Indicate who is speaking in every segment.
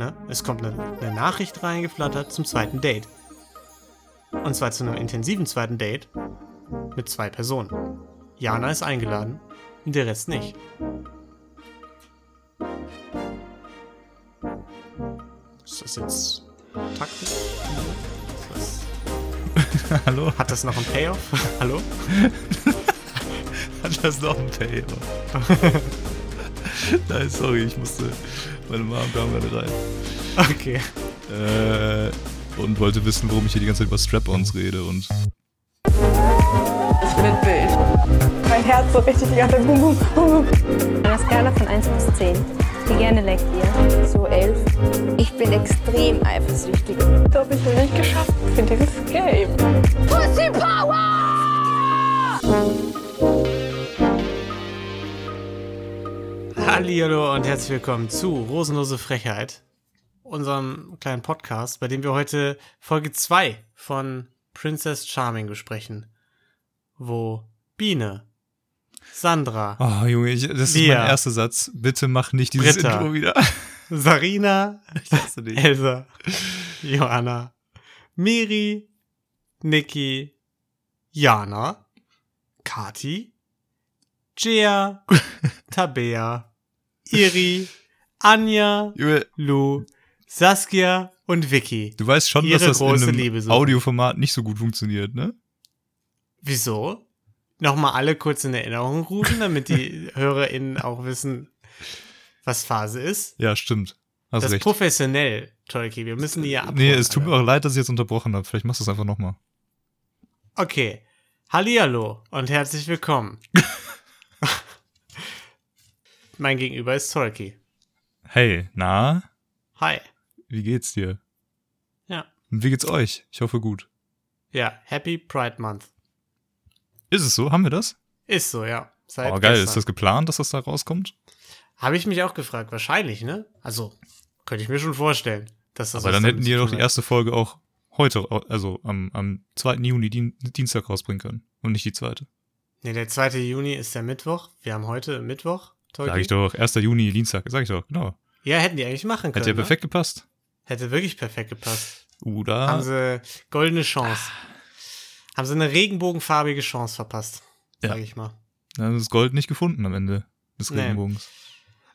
Speaker 1: Ne? Es kommt eine, eine Nachricht reingeflattert zum zweiten Date. Und zwar zu einem intensiven zweiten Date mit zwei Personen. Jana ist eingeladen und der Rest nicht. Ist das jetzt taktisch?
Speaker 2: Hallo?
Speaker 1: hat das noch einen Payoff? Hallo?
Speaker 2: Hat das noch ein Payoff? Nein, sorry, ich musste. Meine Mom kam gerade rein.
Speaker 1: Okay.
Speaker 2: Äh, und wollte wissen, warum ich hier die ganze Zeit über Strap-Ons rede und.
Speaker 3: Ich bin wild. Mein Herz so richtig die ganze Zeit bum, bum, bum,
Speaker 4: der Skala von 1 bis 10. Wie gerne leckt ihr?
Speaker 3: So elf.
Speaker 4: Ich bin extrem eifersüchtig.
Speaker 3: Ich glaube, ich will nicht geschafft für dieses Game.
Speaker 4: Pussy Power!
Speaker 1: Hallihallo und herzlich willkommen zu Rosenlose Frechheit, unserem kleinen Podcast, bei dem wir heute Folge 2 von Princess Charming besprechen, wo Biene, Sandra,
Speaker 2: Oh, Junge, ich, das ist
Speaker 1: Wir.
Speaker 2: mein erster Satz. Bitte mach nicht dieses
Speaker 1: Britta.
Speaker 2: Intro wieder.
Speaker 1: Sarina. Elsa, Johanna, Miri, Niki, Jana, Kati, Jea, Tabea, Iri, Anja, Lou, Saskia und Vicky.
Speaker 2: du weißt schon, dass das in einem. Audioformat nicht so gut funktioniert, ne?
Speaker 1: Wieso? Nochmal alle kurz in Erinnerung rufen, damit die HörerInnen auch wissen, was Phase ist.
Speaker 2: Ja, stimmt. Hast
Speaker 1: das ist
Speaker 2: recht.
Speaker 1: professionell, Tolki. Wir müssen die ja abholen.
Speaker 2: Nee, es tut mir auch leid, dass ich jetzt unterbrochen habe. Vielleicht machst du es einfach nochmal.
Speaker 1: Okay. Hallihallo und herzlich willkommen. mein Gegenüber ist Tolki.
Speaker 2: Hey, na?
Speaker 1: Hi.
Speaker 2: Wie geht's dir?
Speaker 1: Ja.
Speaker 2: Und wie geht's euch? Ich hoffe gut.
Speaker 1: Ja, Happy Pride Month.
Speaker 2: Ist es so? Haben wir das?
Speaker 1: Ist so, ja. Seit
Speaker 2: oh, geil.
Speaker 1: gestern.
Speaker 2: Ist das geplant, dass das da rauskommt?
Speaker 1: Habe ich mich auch gefragt. Wahrscheinlich, ne? Also, könnte ich mir schon vorstellen. Dass das
Speaker 2: Aber dann hätten die doch
Speaker 1: tun
Speaker 2: die erste Folge auch heute, also am, am 2. Juni, Dien Dienstag rausbringen können. Und nicht die zweite.
Speaker 1: Nee, der 2. Juni ist der Mittwoch. Wir haben heute Mittwoch. Tolki.
Speaker 2: Sag ich doch. 1. Juni, Dienstag. Sag ich doch, genau.
Speaker 1: Ja, hätten die eigentlich machen können.
Speaker 2: Hätte ja
Speaker 1: ne?
Speaker 2: perfekt gepasst.
Speaker 1: Hätte wirklich perfekt gepasst.
Speaker 2: Oder?
Speaker 1: Haben sie goldene Chance. Haben sie eine regenbogenfarbige Chance verpasst.
Speaker 2: Ja.
Speaker 1: Sag ich mal.
Speaker 2: Dann haben sie das Gold nicht gefunden am Ende des
Speaker 1: Nee.
Speaker 2: Regenbogens.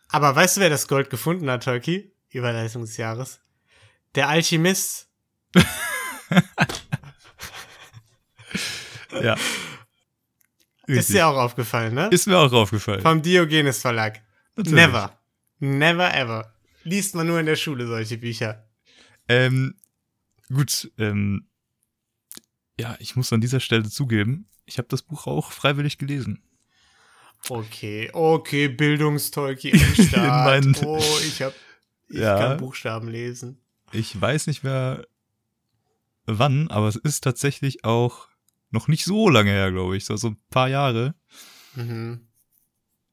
Speaker 1: Aber weißt du, wer das Gold gefunden hat, Turkey? Überleitung des Jahres. Der Alchemist.
Speaker 2: Ja.
Speaker 1: Ist
Speaker 2: Richtig.
Speaker 1: dir auch aufgefallen, ne?
Speaker 2: Ist mir auch aufgefallen.
Speaker 1: Vom Diogenes Verlag.
Speaker 2: Natürlich.
Speaker 1: Never. Never ever. Liest man nur in der Schule solche Bücher.
Speaker 2: Ähm, gut, ähm, ja, ich muss an dieser Stelle zugeben, ich habe das Buch auch freiwillig gelesen.
Speaker 1: Okay, okay, Bildungstolki im Start.
Speaker 2: meinen-
Speaker 1: oh, ich hab, ich
Speaker 2: Ja.
Speaker 1: kann Buchstaben lesen.
Speaker 2: Ich weiß nicht mehr wann, aber es ist tatsächlich auch noch nicht so lange her, glaube ich, so, so ein paar Jahre.
Speaker 1: Mhm.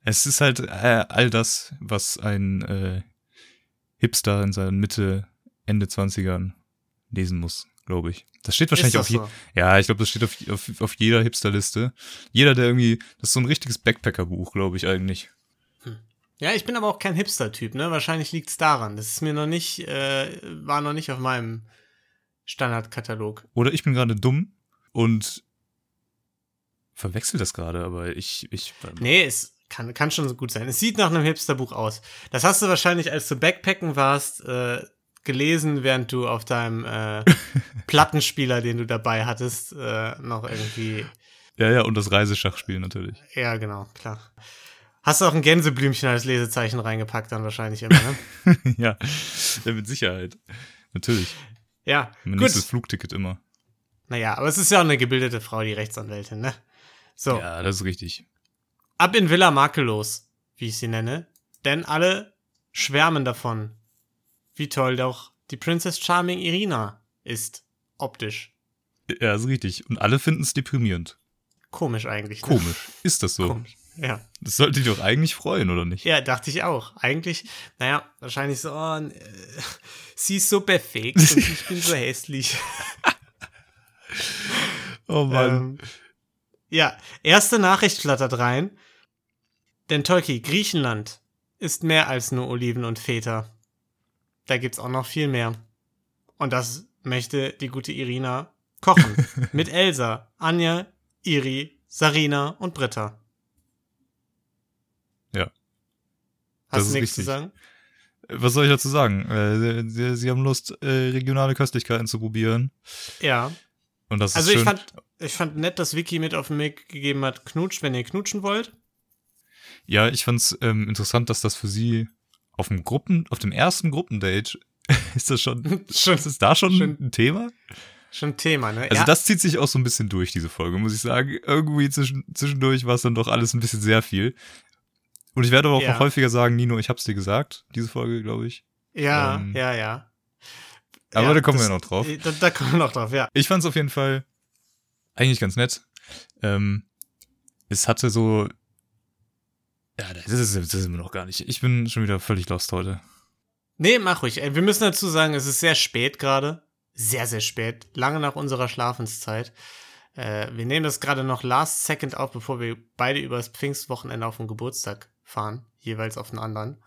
Speaker 2: Es ist halt äh, all das, was ein äh, Hipster in seinen Mitte, Ende 20ern lesen muss, glaube ich. Das steht wahrscheinlich auf
Speaker 1: das
Speaker 2: je
Speaker 1: so?
Speaker 2: Ja, ich glaube, das steht auf, auf, auf jeder Hipster-Liste. Jeder, der irgendwie, das ist so ein richtiges Backpacker-Buch, glaube ich eigentlich.
Speaker 1: Ja, ich bin aber auch kein Hipster-Typ, ne? Wahrscheinlich liegt's daran. Das ist mir noch nicht, äh, war noch nicht auf meinem Standardkatalog.
Speaker 2: Oder ich bin gerade dumm und verwechsel das gerade, aber ich, ich,
Speaker 1: Nee, es kann, kann schon so gut sein. Es sieht nach einem Hipster-Buch aus. Das hast du wahrscheinlich, als du Backpacken warst, äh, gelesen, während du auf deinem äh, Plattenspieler, den du dabei hattest, äh, noch irgendwie.
Speaker 2: ja, ja, und das Reiseschachspiel natürlich.
Speaker 1: Ja, genau, klar. Hast du auch ein Gänseblümchen als Lesezeichen reingepackt, dann wahrscheinlich immer, ne?
Speaker 2: ja, ja, mit Sicherheit. Natürlich.
Speaker 1: Ja,
Speaker 2: Mein
Speaker 1: gut.
Speaker 2: nächstes Flugticket immer.
Speaker 1: Naja, aber es ist ja auch eine gebildete Frau, die Rechtsanwältin, ne? So,
Speaker 2: Ja, das ist richtig.
Speaker 1: ab in Villa Makellos, wie ich sie nenne. Denn alle schwärmen davon, wie toll doch die Princess Charming Irina ist, optisch.
Speaker 2: Ja, das ist richtig. Und alle finden es deprimierend.
Speaker 1: Komisch eigentlich. Ne?
Speaker 2: Komisch. Ist das so?
Speaker 1: Komisch. Ja.
Speaker 2: Das sollte dich doch eigentlich freuen, oder nicht?
Speaker 1: ja, dachte ich auch. Eigentlich, naja, wahrscheinlich so, oh, äh, sie ist so perfekt und ich bin so hässlich.
Speaker 2: Oh
Speaker 1: Ähm, ja, erste Nachricht flattert rein. Denn Tolki, Griechenland ist mehr als nur Oliven und Feta. da gibt's auch noch viel mehr. Und das möchte die gute Irina kochen. Mit Elsa, Anja, Iri, Sarina und Britta.
Speaker 2: Ja.
Speaker 1: Hast du nichts zu
Speaker 2: richtig.
Speaker 1: sagen?
Speaker 2: Was soll ich dazu sagen? Äh, sie, sie haben Lust, äh, regionale Köstlichkeiten zu probieren.
Speaker 1: Ja.
Speaker 2: Und das
Speaker 1: Also
Speaker 2: ist
Speaker 1: ich
Speaker 2: schön.
Speaker 1: fand, ich fand nett, dass Vicky mit auf den Weg gegeben hat, knutscht, wenn ihr knutschen wollt.
Speaker 2: ja, ich fand's ähm, interessant, dass das für sie auf dem Gruppen, auf dem ersten Gruppendate ist das schon,
Speaker 1: Schon-
Speaker 2: ist das da schon
Speaker 1: schon-
Speaker 2: ein Thema?
Speaker 1: Schon Thema, ne?
Speaker 2: Also
Speaker 1: ja,
Speaker 2: das zieht sich auch so ein bisschen durch, diese Folge, muss ich sagen. Irgendwie zwischen, zwischendurch war es dann doch alles ein bisschen sehr viel. Und ich werde aber auch
Speaker 1: Ja.
Speaker 2: noch häufiger sagen, Nino, ich hab's dir gesagt, diese Folge, glaube ich.
Speaker 1: ja,
Speaker 2: ähm,
Speaker 1: ja, ja.
Speaker 2: Aber
Speaker 1: Ja,
Speaker 2: da kommen
Speaker 1: das-
Speaker 2: wir noch drauf.
Speaker 1: Da, da kommen wir noch drauf, ja.
Speaker 2: Ich fand's auf jeden Fall eigentlich ganz nett. Ähm, es hatte so. Ja, das ist, das ist immer noch gar nicht. Ich bin schon wieder völlig lost heute.
Speaker 1: Nee, mach ruhig. Wir müssen dazu sagen, es ist sehr spät gerade. Sehr, sehr spät. Lange nach unserer Schlafenszeit. Äh, wir nehmen das gerade noch last second auf, bevor wir beide übers Pfingstwochenende auf den Geburtstag fahren. Jeweils auf den anderen.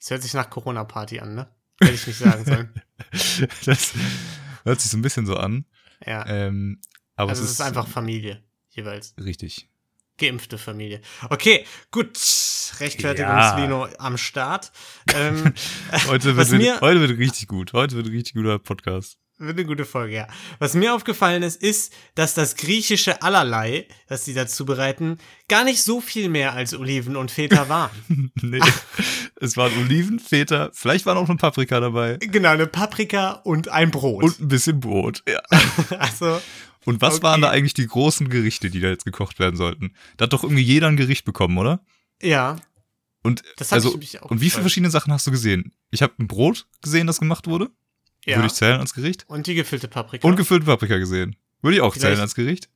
Speaker 1: Es hört sich nach Corona-Party an, ne? Hätte ich nicht sagen sollen.
Speaker 2: Das hört sich so ein bisschen so an.
Speaker 1: Ja.
Speaker 2: Ähm, aber
Speaker 1: also
Speaker 2: es
Speaker 1: ist einfach Familie. Jeweils.
Speaker 2: richtig.
Speaker 1: Geimpfte Familie. Okay, gut. Rechtfertigung
Speaker 2: Ja.
Speaker 1: Lino am Start. Ähm,
Speaker 2: Heute wird,
Speaker 1: mir-
Speaker 2: heute wird richtig gut. Heute wird ein richtig guter Podcast.
Speaker 1: Wird eine gute Folge, ja. Was mir aufgefallen ist, ist, dass das griechische Allerlei, das sie dazu bereiten, gar nicht so viel mehr als Oliven und Feta waren.
Speaker 2: nee. es waren Oliven, Feta, vielleicht war noch eine Paprika dabei.
Speaker 1: genau, eine Paprika und ein Brot.
Speaker 2: Und ein bisschen Brot. Ja.
Speaker 1: also,
Speaker 2: Und was
Speaker 1: Okay.
Speaker 2: waren da eigentlich die großen Gerichte, die da jetzt gekocht werden sollten? Da hat doch irgendwie jeder ein Gericht bekommen, oder?
Speaker 1: ja,
Speaker 2: Und,
Speaker 1: Das
Speaker 2: also,
Speaker 1: mich auch
Speaker 2: und wie viele verschiedene Sachen hast du gesehen? Ich habe ein Brot gesehen, das gemacht wurde.
Speaker 1: Ja.
Speaker 2: Würde ich zählen als Gericht.
Speaker 1: und die gefüllte Paprika.
Speaker 2: Und gefüllte Paprika gesehen. Würde ich auch
Speaker 1: Vielleicht-
Speaker 2: zählen als Gericht.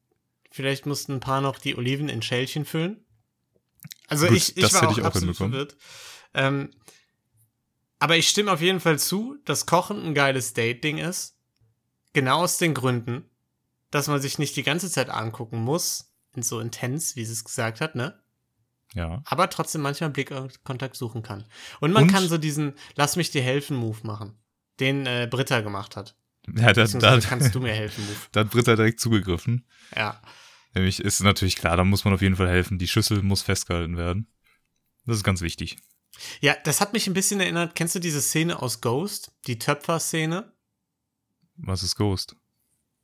Speaker 1: Vielleicht mussten ein paar noch die Oliven in Schälchen füllen. Also
Speaker 2: Gut,
Speaker 1: ich, ich
Speaker 2: das
Speaker 1: war
Speaker 2: hätte
Speaker 1: auch
Speaker 2: ich auch
Speaker 1: absolut verwirrt. Ähm, aber ich stimme auf jeden Fall zu, dass Kochen ein geiles Date-Ding ist. Genau aus den Gründen, dass man sich nicht die ganze Zeit angucken muss, so intens, wie sie es gesagt hat, ne?
Speaker 2: Ja.
Speaker 1: Aber trotzdem manchmal Blickkontakt suchen kann. Und man
Speaker 2: Und-
Speaker 1: kann so diesen Lass mich dir helfen Move machen, den äh, Britta gemacht hat.
Speaker 2: Ja, da, da,
Speaker 1: kannst du mir helfen Move.
Speaker 2: da hat Britta direkt zugegriffen.
Speaker 1: Ja.
Speaker 2: Nämlich ist natürlich klar, da muss man auf jeden Fall helfen. Die Schüssel muss festgehalten werden. Das ist ganz wichtig.
Speaker 1: Ja, das hat mich ein bisschen erinnert. Kennst du diese Szene aus Ghost? Die Töpfer-Szene?
Speaker 2: Was ist Ghost?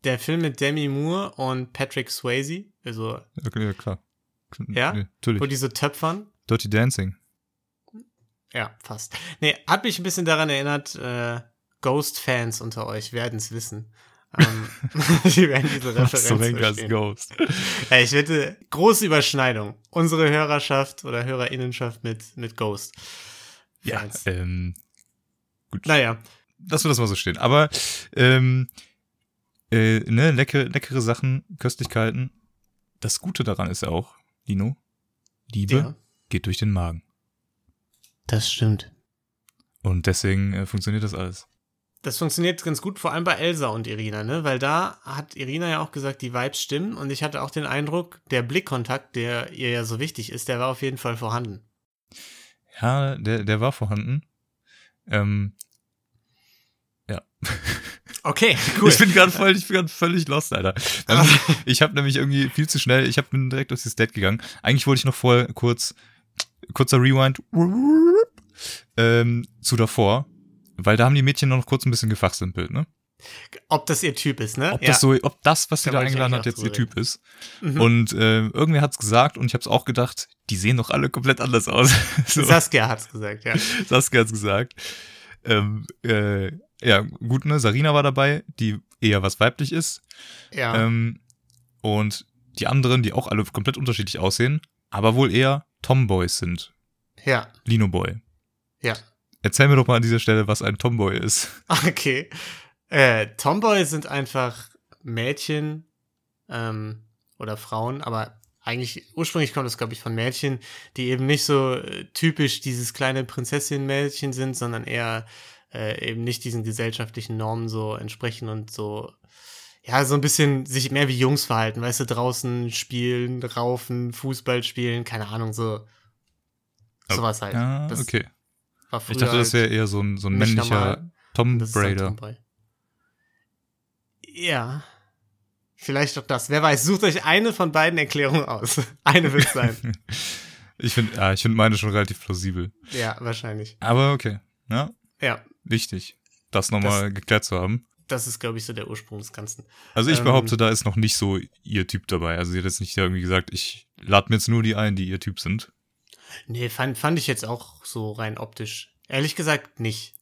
Speaker 1: Der Film mit Demi Moore und Patrick Swayze, also
Speaker 2: Ja, ja klar.
Speaker 1: Ja?
Speaker 2: Nee, natürlich.
Speaker 1: wo diese töpfern.
Speaker 2: Dirty Dancing.
Speaker 1: Ja, fast. Nee, hat mich ein bisschen daran erinnert, äh, Ghost-Fans unter euch werden es wissen. Ähm, die werden diese Referenz.
Speaker 2: Ghost?
Speaker 1: Ja, ich wette, große Überschneidung. Unsere Hörerschaft oder Hörerinnenschaft mit, mit Ghost.
Speaker 2: Ja,
Speaker 1: Fans.
Speaker 2: ähm, gut.
Speaker 1: Naja,
Speaker 2: Lassen wir das mal so stehen. Aber, ähm, äh, ne, leckere, leckere Sachen, Köstlichkeiten. Das Gute daran ist ja auch, Dino, Liebe
Speaker 1: ja,
Speaker 2: geht durch den Magen.
Speaker 1: das stimmt.
Speaker 2: Und deswegen äh, funktioniert das alles.
Speaker 1: Das funktioniert ganz gut, vor allem bei Elsa und Irina, ne? Weil da hat Irina ja auch gesagt, die Vibes stimmen und ich hatte auch den Eindruck, der Blickkontakt, der ihr ja so wichtig ist, der war auf jeden Fall vorhanden.
Speaker 2: Ja, der, der war vorhanden. Ähm,
Speaker 1: Okay, cool.
Speaker 2: Ich bin gerade voll, ich bin gerade völlig lost, Alter. Ähm, ich habe nämlich irgendwie viel zu schnell, ich hab, bin direkt aus das Date gegangen. Eigentlich wollte ich noch vorher kurz, kurzer Rewind, ähm, zu davor, weil da haben die Mädchen noch kurz ein bisschen gefachsimpelt, ne?
Speaker 1: Ob das ihr Typ ist, ne?
Speaker 2: Ob das so, ob das, was sie
Speaker 1: Da
Speaker 2: eingeladen hat, jetzt ihr
Speaker 1: drüber
Speaker 2: Typ ist.
Speaker 1: Mhm.
Speaker 2: Und äh, irgendwer hat's gesagt und ich habe es auch gedacht, die sehen doch alle komplett anders aus. so,
Speaker 1: Saskia hat's gesagt, ja.
Speaker 2: Saskia hat's gesagt. Ähm, äh, ja, gut, ne? Sarina war dabei, die eher was weiblich ist.
Speaker 1: Ja.
Speaker 2: Ähm, und die anderen, die auch alle komplett unterschiedlich aussehen, aber wohl eher Tomboys sind.
Speaker 1: ja.
Speaker 2: Lino Boy.
Speaker 1: Ja.
Speaker 2: Erzähl mir doch mal an dieser Stelle, was ein Tomboy ist.
Speaker 1: Okay. Äh, Tomboy sind einfach Mädchen ähm, oder Frauen, aber eigentlich ursprünglich kommt das, glaube ich, von Mädchen, die eben nicht so äh, typisch dieses kleine Prinzessin-Mädchen sind, sondern eher äh, eben nicht diesen gesellschaftlichen Normen so entsprechen und so, ja, so ein bisschen sich mehr wie Jungs verhalten, weißt du, draußen spielen, raufen, Fußball spielen, keine Ahnung, so sowas halt.
Speaker 2: Ja,
Speaker 1: Das-
Speaker 2: okay.
Speaker 1: War früher
Speaker 2: Ich dachte, das
Speaker 1: halt
Speaker 2: wäre eher so ein, so ein männlicher. Tom
Speaker 1: dann
Speaker 2: Brader.
Speaker 1: Ja. Vielleicht auch das. Wer weiß, sucht euch eine von beiden Erklärungen aus. Eine wird sein.
Speaker 2: Ich finde, ja, ich finde meine schon relativ plausibel.
Speaker 1: ja, wahrscheinlich.
Speaker 2: Aber okay, ja,
Speaker 1: Ja,
Speaker 2: wichtig, das nochmal geklärt zu haben.
Speaker 1: das ist, glaube ich, so der Ursprung des Ganzen.
Speaker 2: Also ich
Speaker 1: Ähm,
Speaker 2: behaupte, da ist noch nicht so ihr Typ dabei. Also sie hat jetzt nicht irgendwie gesagt, ich lade mir jetzt nur die ein, die ihr Typ sind.
Speaker 1: Nee, fand, fand ich jetzt auch so rein optisch. Ehrlich gesagt nicht.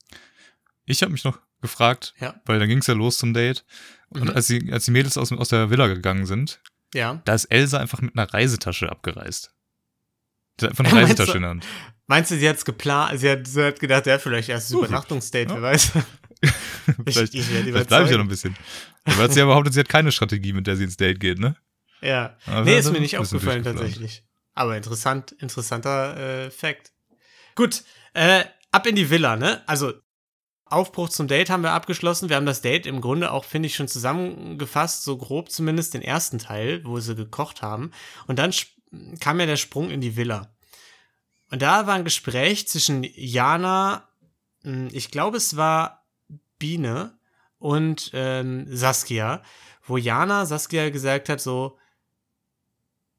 Speaker 2: Ich habe mich noch gefragt,
Speaker 1: Ja.
Speaker 2: weil dann ging es ja los zum Date. Und
Speaker 1: Mhm.
Speaker 2: als, die, als die Mädels aus, aus der Villa gegangen sind,
Speaker 1: Ja.
Speaker 2: da ist Elsa einfach mit einer Reisetasche abgereist. Sie hat einfach eine
Speaker 1: Meinst
Speaker 2: Reisetasche
Speaker 1: du-
Speaker 2: in der Hand.
Speaker 1: Meinst du, sie hat's geplant, sie hat, sie hat gedacht, ja, vielleicht erstes
Speaker 2: Uh,
Speaker 1: Übernachtungsdate,
Speaker 2: ja.
Speaker 1: wer weiß.
Speaker 2: Vielleicht,
Speaker 1: ich werde
Speaker 2: vielleicht bleibe ich ja noch ein bisschen. Aber hat sie ja behauptet, sie hat keine Strategie, mit der sie ins Date geht, ne?
Speaker 1: Ja.
Speaker 2: Aber
Speaker 1: nee, ist mir nicht
Speaker 2: ein
Speaker 1: aufgefallen tatsächlich. Aber interessant, interessanter äh, Fact. Gut, äh, ab in die Villa, ne? Also, Aufbruch zum Date haben wir abgeschlossen. Wir haben das Date im Grunde auch, finde ich, schon zusammengefasst, so grob zumindest den ersten Teil, wo sie gekocht haben. Und dann kam ja der Sprung in die Villa. Und da war ein Gespräch zwischen Jana, mh, ich glaube, es war Biene und ähm, Saskia, wo Jana Saskia gesagt hat, so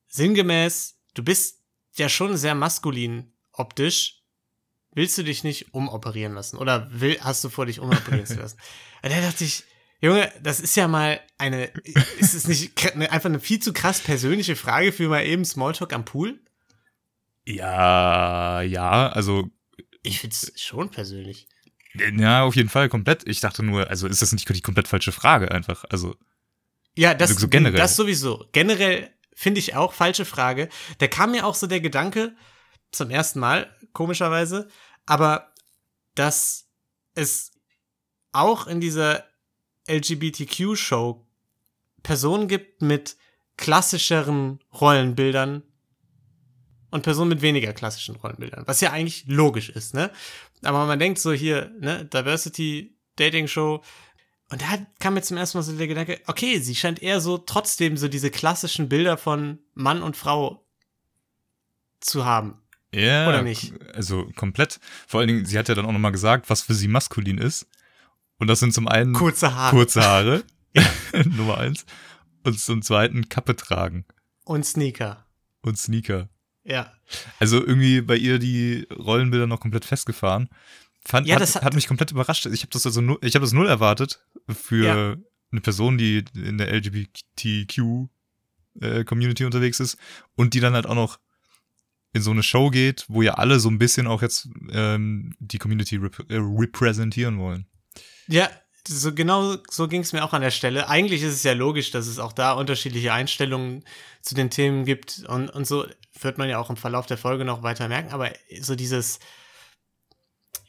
Speaker 1: sinngemäß, du bist ja schon sehr maskulin optisch. Willst du dich nicht umoperieren lassen? Oder will, hast du vor, dich umoperieren zu lassen? Und da dachte ich, Junge, das ist ja mal eine, ist es nicht eine- einfach eine viel zu krass persönliche Frage für mal eben Smalltalk am Pool?
Speaker 2: Ja, ja, also,
Speaker 1: Ich find's schon persönlich.
Speaker 2: ja, auf jeden Fall komplett. Ich dachte nur, also ist das nicht die komplett falsche Frage einfach? Also,
Speaker 1: Ja, das,
Speaker 2: Also so generell.
Speaker 1: das sowieso. Generell finde ich auch falsche Frage. Da kam mir auch so der Gedanke zum ersten Mal, komischerweise, aber dass es auch in dieser LGBTQ-Show Personen gibt mit klassischeren Rollenbildern und Personen mit weniger klassischen Rollenbildern, was ja eigentlich logisch ist, ne? Aber man denkt so hier, ne, Diversity Dating Show, und da kam mir zum ersten Mal so der Gedanke, okay, sie scheint eher so trotzdem so diese klassischen Bilder von Mann und Frau zu haben.
Speaker 2: ja.
Speaker 1: Oder nicht?
Speaker 2: Also, komplett. Vor allen Dingen, sie hat ja dann auch nochmal gesagt, was für sie maskulin ist. Und das sind zum einen
Speaker 1: Kurze Haare
Speaker 2: kurze Haare, Nummer eins. Und zum zweiten Kappe tragen
Speaker 1: und Sneaker.
Speaker 2: und Sneaker.
Speaker 1: Ja.
Speaker 2: Also irgendwie bei ihr die Rollenbilder noch komplett festgefahren. Fand,
Speaker 1: Ja,
Speaker 2: hat,
Speaker 1: das hat-
Speaker 2: hat, mich komplett überrascht. Ich habe das also null, ich habe das null erwartet für
Speaker 1: Ja.
Speaker 2: eine Person, die in der LGBTQ äh, Community unterwegs ist und die dann halt auch noch in so eine Show geht, wo ja alle so ein bisschen auch jetzt ähm, die Community rep äh, repräsentieren wollen.
Speaker 1: Ja, so genau so ging es mir auch an der Stelle. Eigentlich ist es ja logisch, dass es auch da unterschiedliche Einstellungen zu den Themen gibt und, und so wird man ja auch im Verlauf der Folge noch weiter merken, aber so dieses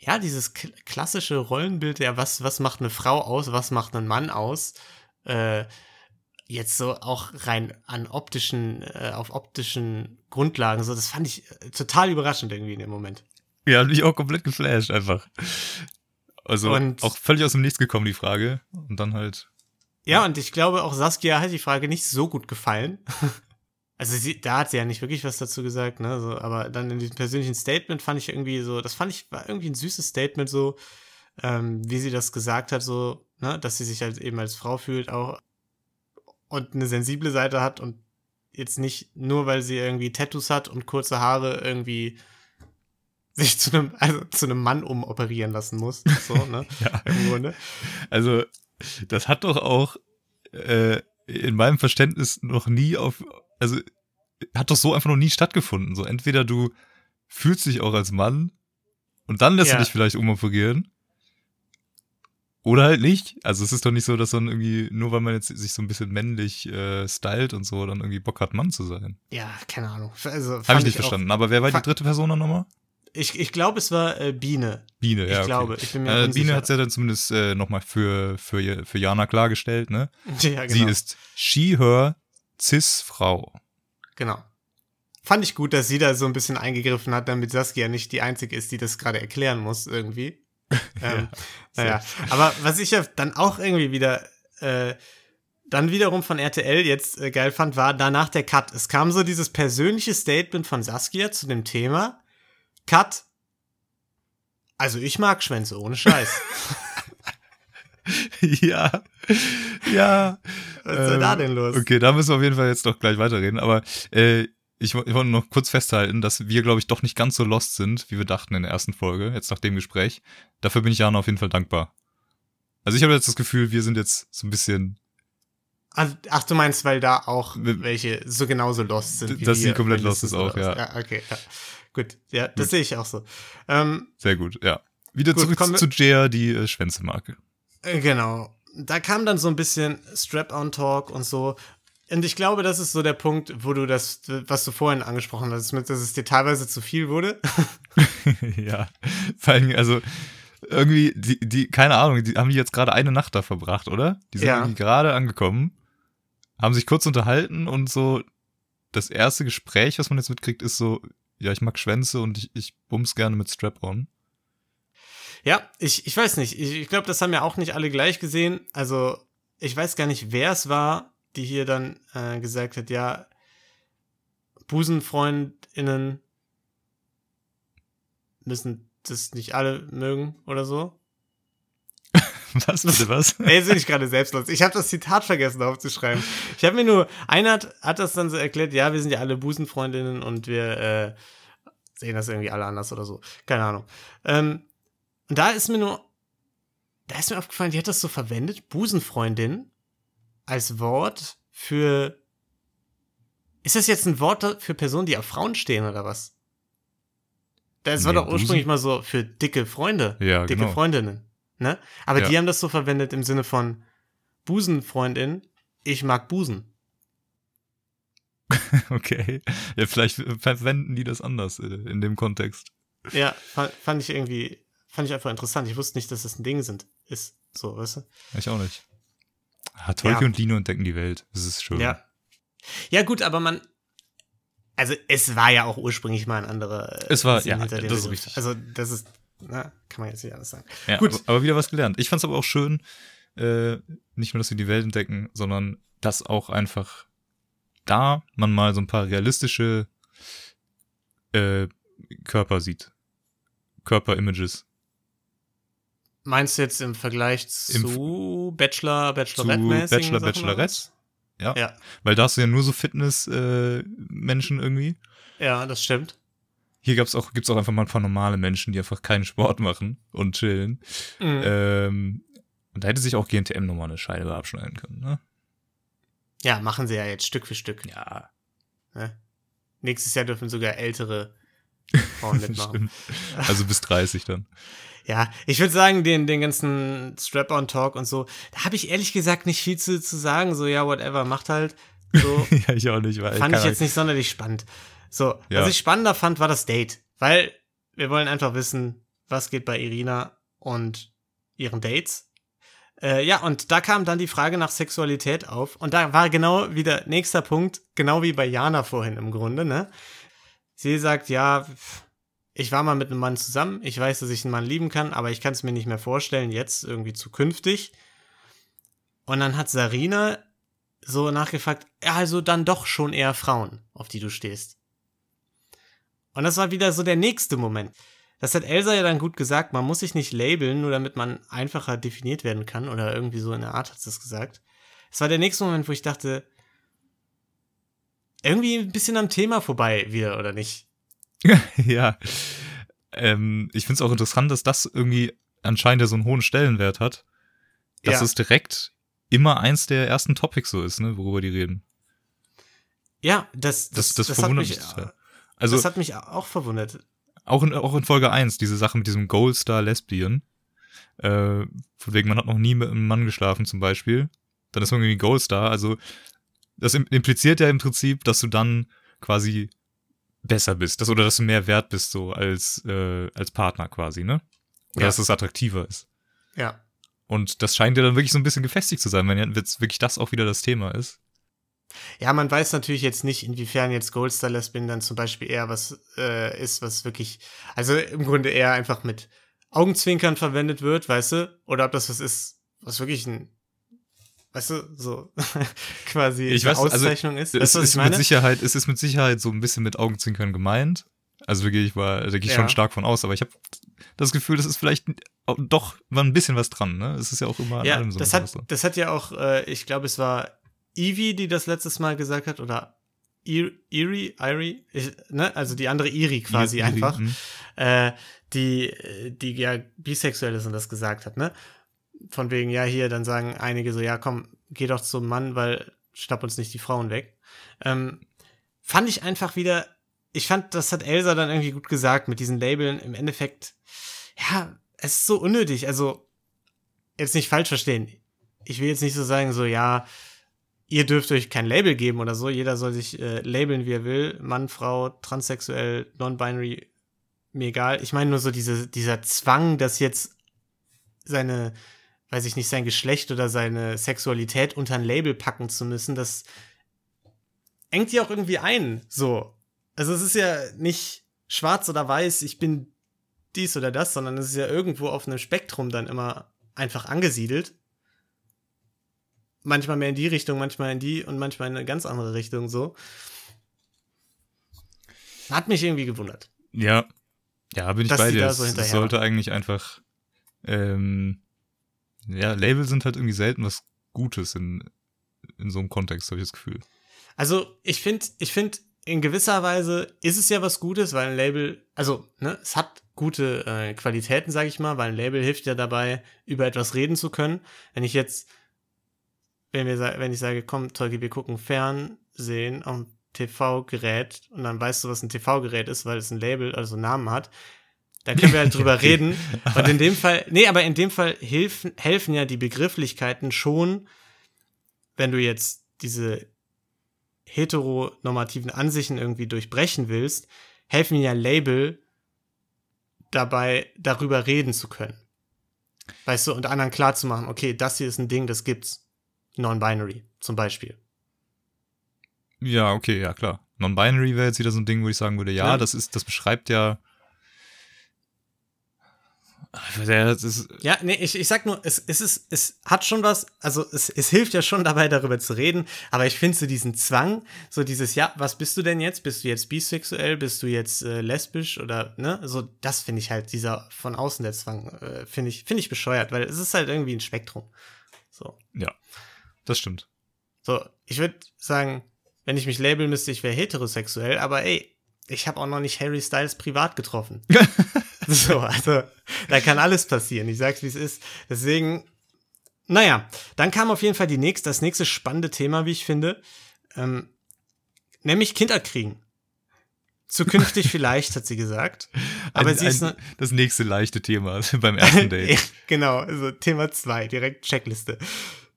Speaker 1: ja, dieses klassische Rollenbild, ja, was, was macht eine Frau aus, was macht einen Mann aus, äh, jetzt so auch rein an optischen, äh, auf optischen Grundlagen, so, das fand ich äh, total überraschend irgendwie in dem Moment.
Speaker 2: Ja, hat mich auch komplett geflasht einfach. Also
Speaker 1: Und-
Speaker 2: auch völlig aus dem Nichts gekommen, die Frage. Und dann halt.
Speaker 1: Ja, und ich glaube, auch Saskia hat die Frage nicht so gut gefallen. Also sie, da hat sie ja nicht wirklich was dazu gesagt, ne? So, aber dann in diesem persönlichen Statement fand ich irgendwie so, das fand ich war irgendwie ein süßes Statement so, ähm, wie sie das gesagt hat, so, ne, dass sie sich halt eben als Frau fühlt auch und eine sensible Seite hat und jetzt nicht nur, weil sie irgendwie Tattoos hat und kurze Haare irgendwie sich zu einem, also zu einem Mann umoperieren lassen muss, so, ne?
Speaker 2: Ja.
Speaker 1: Im Grunde.
Speaker 2: Also, das hat doch auch äh, in meinem Verständnis noch nie auf, also hat doch so einfach noch nie stattgefunden. So entweder du fühlst dich auch als Mann und dann lässt
Speaker 1: Ja.
Speaker 2: du dich vielleicht umoperieren. Oder halt nicht. Also es ist doch nicht so, dass dann irgendwie, nur weil man jetzt sich so ein bisschen männlich äh, stylt und so, dann irgendwie Bock hat, Mann zu sein.
Speaker 1: Ja, keine Ahnung. Also,
Speaker 2: Habe ich nicht
Speaker 1: auch-
Speaker 2: verstanden. Aber wer war die dritte Person dann nochmal?
Speaker 1: Ich, ich glaube, es war äh, Biene.
Speaker 2: Biene, ja.
Speaker 1: ich
Speaker 2: okay.
Speaker 1: glaube, ich bin mir
Speaker 2: Äh,
Speaker 1: unsicher.
Speaker 2: Biene hat es ja dann zumindest äh, nochmal für, für, für Jana klargestellt, ne?
Speaker 1: ja, genau.
Speaker 2: Sie ist she, her, cis-Frau.
Speaker 1: Genau. Fand ich gut, dass sie da so ein bisschen eingegriffen hat, damit Saskia nicht die Einzige ist, die das gerade erklären muss, irgendwie. ähm, naja, aber was ich ja dann auch irgendwie wieder, äh, dann wiederum von RTL jetzt äh, geil fand, war danach der Cut. Es kam so dieses persönliche Statement von Saskia zu dem Thema. Cut. Also ich mag Schwänze, ohne Scheiß.
Speaker 2: ja. Ja.
Speaker 1: Was ist denn da denn los?
Speaker 2: Okay, da müssen wir auf jeden Fall jetzt doch gleich weiterreden. Aber äh, ich, ich wollte noch kurz festhalten, dass wir, glaube ich, doch nicht ganz so lost sind, wie wir dachten in der ersten Folge, jetzt nach dem Gespräch. Dafür bin ich Jana auf jeden Fall dankbar. Also ich habe jetzt das Gefühl, wir sind jetzt so ein bisschen,
Speaker 1: Also, ach, du meinst, weil da auch welche so genauso lost sind. wie
Speaker 2: Dass sie
Speaker 1: wir,
Speaker 2: komplett
Speaker 1: mindestens
Speaker 2: lost ist auch, ja.
Speaker 1: Ja, okay. Ja. Gut, ja, das sehe ich auch so. Ähm,
Speaker 2: sehr gut, ja. Wieder
Speaker 1: Gut,
Speaker 2: zurück zu Jaya, die äh, Schwänze mag.
Speaker 1: Äh, Genau. Da kam dann so ein bisschen Strap-on-Talk und so. Und ich glaube, das ist so der Punkt, wo du das, was du vorhin angesprochen hast, mit, dass es dir teilweise zu viel wurde.
Speaker 2: ja. Vor allem, also irgendwie, die, die, keine Ahnung, die haben die jetzt gerade eine Nacht da verbracht, oder? Die sind
Speaker 1: Ja.
Speaker 2: irgendwie gerade angekommen, haben sich kurz unterhalten und so das erste Gespräch, was man jetzt mitkriegt, ist so, ja, ich mag Schwänze und ich, ich bums gerne mit Strap-on.
Speaker 1: Ja, ich, ich weiß nicht. Ich, ich glaube, das haben ja auch nicht alle gleich gesehen. Also, ich weiß gar nicht, wer es war, die hier dann äh, gesagt hat, ja, BusenfreundInnen müssen das nicht alle mögen oder so.
Speaker 2: Was, bitte was?
Speaker 1: Ey, jetzt bin ich gerade selbstlos. Ich habe das Zitat vergessen aufzuschreiben. Ich habe mir nur, einer hat, hat das dann so erklärt, ja, wir sind ja alle Busenfreundinnen und wir äh, sehen das irgendwie alle anders oder so. Keine Ahnung. Ähm, und da ist mir nur, da ist mir aufgefallen, die hat das so verwendet, Busenfreundin, als Wort für. Ist das jetzt ein Wort für Personen, die auf Frauen stehen oder was? Das war
Speaker 2: Nee,
Speaker 1: doch ursprünglich
Speaker 2: Busen-
Speaker 1: mal so für dicke Freunde.
Speaker 2: Ja,
Speaker 1: dicke
Speaker 2: genau.
Speaker 1: Freundinnen. Ne? Aber
Speaker 2: Ja.
Speaker 1: die haben das so verwendet im Sinne von Busenfreundin, ich mag Busen.
Speaker 2: Okay. Ja, vielleicht verwenden die das anders äh, in dem Kontext.
Speaker 1: Ja, fand ich irgendwie, fand ich einfach interessant. Ich wusste nicht, dass das ein Ding sind. Ist so, weißt du?
Speaker 2: Ich auch nicht. Ah, Tolkien
Speaker 1: Ja.
Speaker 2: und Lino entdecken die Welt. Das ist schön.
Speaker 1: Ja. Ja, gut, aber man. Also, es war ja auch ursprünglich mal ein anderer.
Speaker 2: Es war-
Speaker 1: Sinn
Speaker 2: ja, das ist
Speaker 1: Begriff.
Speaker 2: richtig.
Speaker 1: Also, das ist. Na, kann man jetzt nicht alles sagen.
Speaker 2: Ja,
Speaker 1: Gut.
Speaker 2: Aber, aber wieder was gelernt. Ich fand es aber auch schön, äh, nicht nur, dass wir die Welt entdecken, sondern dass auch einfach da man mal so ein paar realistische äh, Körper sieht. Körperimages.
Speaker 1: Meinst du jetzt im Vergleich zu Bachelor,
Speaker 2: Zu
Speaker 1: Bachelorette-mäßigen
Speaker 2: Bachelor,
Speaker 1: Sachen oder
Speaker 2: Bachelorette. Ja.
Speaker 1: Ja,
Speaker 2: Weil da hast du ja nur so Fitness-Menschen irgendwie.
Speaker 1: ja, das stimmt.
Speaker 2: Hier gab's auch, gibt's auch einfach mal ein paar normale Menschen, die einfach keinen Sport machen und chillen.
Speaker 1: Mhm.
Speaker 2: Ähm, und da hätte sich auch GNTM nochmal eine Scheibe abschneiden können, ne?
Speaker 1: Ja, machen sie ja jetzt Stück für Stück.
Speaker 2: Ja,
Speaker 1: Ne? Nächstes Jahr dürfen sogar ältere Frauen mitmachen.
Speaker 2: Also bis 30 dann.
Speaker 1: Ja, ich würde sagen, den, den ganzen Strap-on-Talk und so, da habe ich ehrlich gesagt nicht viel zu, zu sagen. So, ja, whatever, macht halt. So,
Speaker 2: ja, ich auch nicht, weil
Speaker 1: fand ich jetzt nicht sonderlich spannend. So,
Speaker 2: Ja.
Speaker 1: was ich spannender fand, war das Date. Weil wir wollen einfach wissen, was geht bei Irina und ihren Dates. Äh, ja, und da kam dann die Frage nach Sexualität auf. Und da war genau wieder nächster Punkt, genau wie bei Jana vorhin im Grunde, ne? Sie sagt, ja, ich war mal mit einem Mann zusammen, ich weiß, dass ich einen Mann lieben kann, aber ich kann es mir nicht mehr vorstellen, jetzt irgendwie zukünftig. Und dann hat Sarina so nachgefragt, also dann doch schon eher Frauen, auf die du stehst. Und das war wieder so der nächste Moment. Das hat Elsa ja dann gut gesagt, man muss sich nicht labeln, nur damit man einfacher definiert werden kann, oder irgendwie so in der Art hat sie es gesagt. Es war der nächste Moment, wo ich dachte, irgendwie ein bisschen am Thema vorbei wieder, oder nicht?
Speaker 2: ja. Ähm, ich finde es auch interessant, dass das irgendwie anscheinend ja so einen hohen Stellenwert hat, dass
Speaker 1: Ja.
Speaker 2: es direkt immer eins der ersten Topics so ist, ne, worüber die reden.
Speaker 1: Ja, das,
Speaker 2: Das,
Speaker 1: das,
Speaker 2: das,
Speaker 1: hat
Speaker 2: verwundert
Speaker 1: mich,
Speaker 2: mich total. Also
Speaker 1: das hat mich auch verwundert.
Speaker 2: auch, in, auch in Folge 1, diese Sache mit diesem Goldstar Lesbian. Äh, von wegen, man hat noch nie mit einem Mann geschlafen zum Beispiel. Dann ist man irgendwie Goldstar. Also das im- impliziert ja im Prinzip, dass du dann quasi besser bist, dass, oder dass du mehr wert bist so als, äh, als Partner quasi, ne? Oder
Speaker 1: Ja.
Speaker 2: dass es attraktiver ist.
Speaker 1: Ja.
Speaker 2: Und das scheint ja dann wirklich so ein bisschen gefestigt zu sein, wenn jetzt wirklich das auch wieder das Thema ist.
Speaker 1: Ja, man weiß natürlich jetzt nicht, inwiefern jetzt Goldstar Lesbian dann zum Beispiel eher was äh, ist, was wirklich, also im Grunde eher einfach mit Augenzwinkern verwendet wird, weißt du? Oder ob das was ist, was wirklich ein, weißt du, so quasi
Speaker 2: Ich weiß, also,
Speaker 1: Auszeichnung ist.
Speaker 2: Es
Speaker 1: Weißt was
Speaker 2: ist mit? Sicherheit, es ist mit Sicherheit so ein bisschen mit Augenzwinkern gemeint. Also wirklich, ich war, da gehe ich
Speaker 1: Ja.
Speaker 2: schon stark von aus, aber ich habe das Gefühl, das ist vielleicht doch war ein bisschen was dran, ne? Es ist ja auch immer an
Speaker 1: Ja,
Speaker 2: allem so.
Speaker 1: das hat,
Speaker 2: was
Speaker 1: das hat ja auch, äh, ich glaube, es war Evie, die das letztes Mal gesagt hat, oder Ir- Iri, Iri, ne? also die andere Iri quasi
Speaker 2: Iri,
Speaker 1: einfach,
Speaker 2: mhm.
Speaker 1: äh, die, die ja bisexuell ist und das gesagt hat, ne? Von wegen, ja, hier, dann sagen einige so, ja, komm, geh doch zum Mann, weil schnapp uns nicht die Frauen weg. Ähm, fand ich einfach wieder, ich fand, das hat Elsa dann irgendwie gut gesagt mit diesen Labeln. Im Endeffekt, ja, es ist so unnötig. Also, jetzt nicht falsch verstehen. Ich will jetzt nicht so sagen, so, ja, ihr dürft euch kein Label geben oder so. Jeder soll sich äh, labeln, wie er will. Mann, Frau, transsexuell, non-binary, mir egal. Ich meine nur so diese, dieser Zwang, dass jetzt seine, weiß ich nicht, sein Geschlecht oder seine Sexualität unter ein Label packen zu müssen, das engt die auch irgendwie ein. So. Also es ist ja nicht schwarz oder weiß, ich bin dies oder das, sondern es ist ja irgendwo auf einem Spektrum dann immer einfach angesiedelt. Manchmal mehr in die Richtung, manchmal in die und manchmal in eine ganz andere Richtung so. Hat mich irgendwie gewundert.
Speaker 2: Ja. Ja, bin ich bei dir.
Speaker 1: da so hinterher
Speaker 2: sollte eigentlich einfach, ähm, ja, Label sind halt irgendwie selten was Gutes in, in so einem Kontext, habe ich das Gefühl.
Speaker 1: Also, ich finde, ich finde, in gewisser Weise ist es ja was Gutes, weil ein Label, also, ne, es hat gute äh, Qualitäten, sage ich mal, weil ein Label hilft ja dabei, über etwas reden zu können. Wenn ich jetzt, wenn wir, wenn ich sage, komm, Tolki, wir gucken Fernsehen am TV-Gerät und dann weißt du, was ein TV-Gerät ist, weil es ein Label, also einen Namen hat, da können wir halt drüber
Speaker 2: Okay.
Speaker 1: reden. Und in dem Fall, nee, aber in dem Fall helfen, helfen ja die Begrifflichkeiten schon, wenn du jetzt diese heteronormativen Ansichten irgendwie durchbrechen willst, helfen ja Label dabei, darüber reden zu können. Weißt du, und anderen klarzumachen, okay, das hier ist ein Ding, das gibt's. Non-binary, zum Beispiel.
Speaker 2: Ja, okay, ja, klar. Non-binary wäre jetzt wieder so ein Ding, wo ich sagen würde, ja,
Speaker 1: Ja.
Speaker 2: das ist, das beschreibt ja. Ist,
Speaker 1: Ja, nee, ich, ich sag nur, es, es ist, es hat schon was, also es, es hilft ja schon dabei, darüber zu reden, aber ich finde so diesen Zwang, so dieses, ja, was bist du denn jetzt? Bist du jetzt bisexuell? Bist du jetzt äh, lesbisch oder, ne? So, das finde ich halt, dieser von außen der Zwang, äh, finde ich, finde ich bescheuert, weil es ist halt irgendwie ein Spektrum. So.
Speaker 2: ja, das stimmt.
Speaker 1: So, ich würde sagen, wenn ich mich labeln müsste, ich wäre heterosexuell, aber ey, ich habe auch noch nicht Harry Styles privat getroffen. so, also, da kann alles passieren. Ich sag's, wie es ist. Deswegen, naja, dann kam auf jeden Fall die nächste, das nächste spannende Thema, wie ich finde, ähm, nämlich Kinder kriegen. Zukünftig vielleicht, hat sie gesagt. Aber
Speaker 2: ein,
Speaker 1: sie ist
Speaker 2: ein,
Speaker 1: ne,
Speaker 2: das nächste leichte Thema beim ersten Date.
Speaker 1: genau, also Thema 2, direkt Checkliste.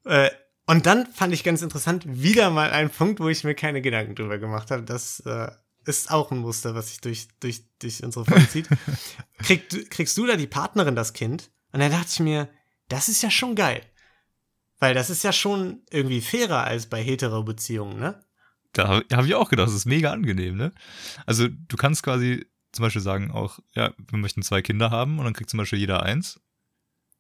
Speaker 1: Äh, und dann fand ich ganz interessant, wieder mal ein Punkt, wo ich mir keine Gedanken drüber gemacht habe. Das äh, ist auch ein Muster, was sich durch, durch, durch unsere Folge zieht. Krieg, kriegst du da die Partnerin das Kind? Und dann dachte ich mir, das ist ja schon geil. Weil das ist ja schon irgendwie fairer als bei hetero Beziehungen, ne?
Speaker 2: Da habe hab ich auch gedacht, das ist mega angenehm, ne? Also du kannst quasi zum Beispiel sagen auch, ja, wir möchten zwei Kinder haben und dann kriegt zum Beispiel jeder eins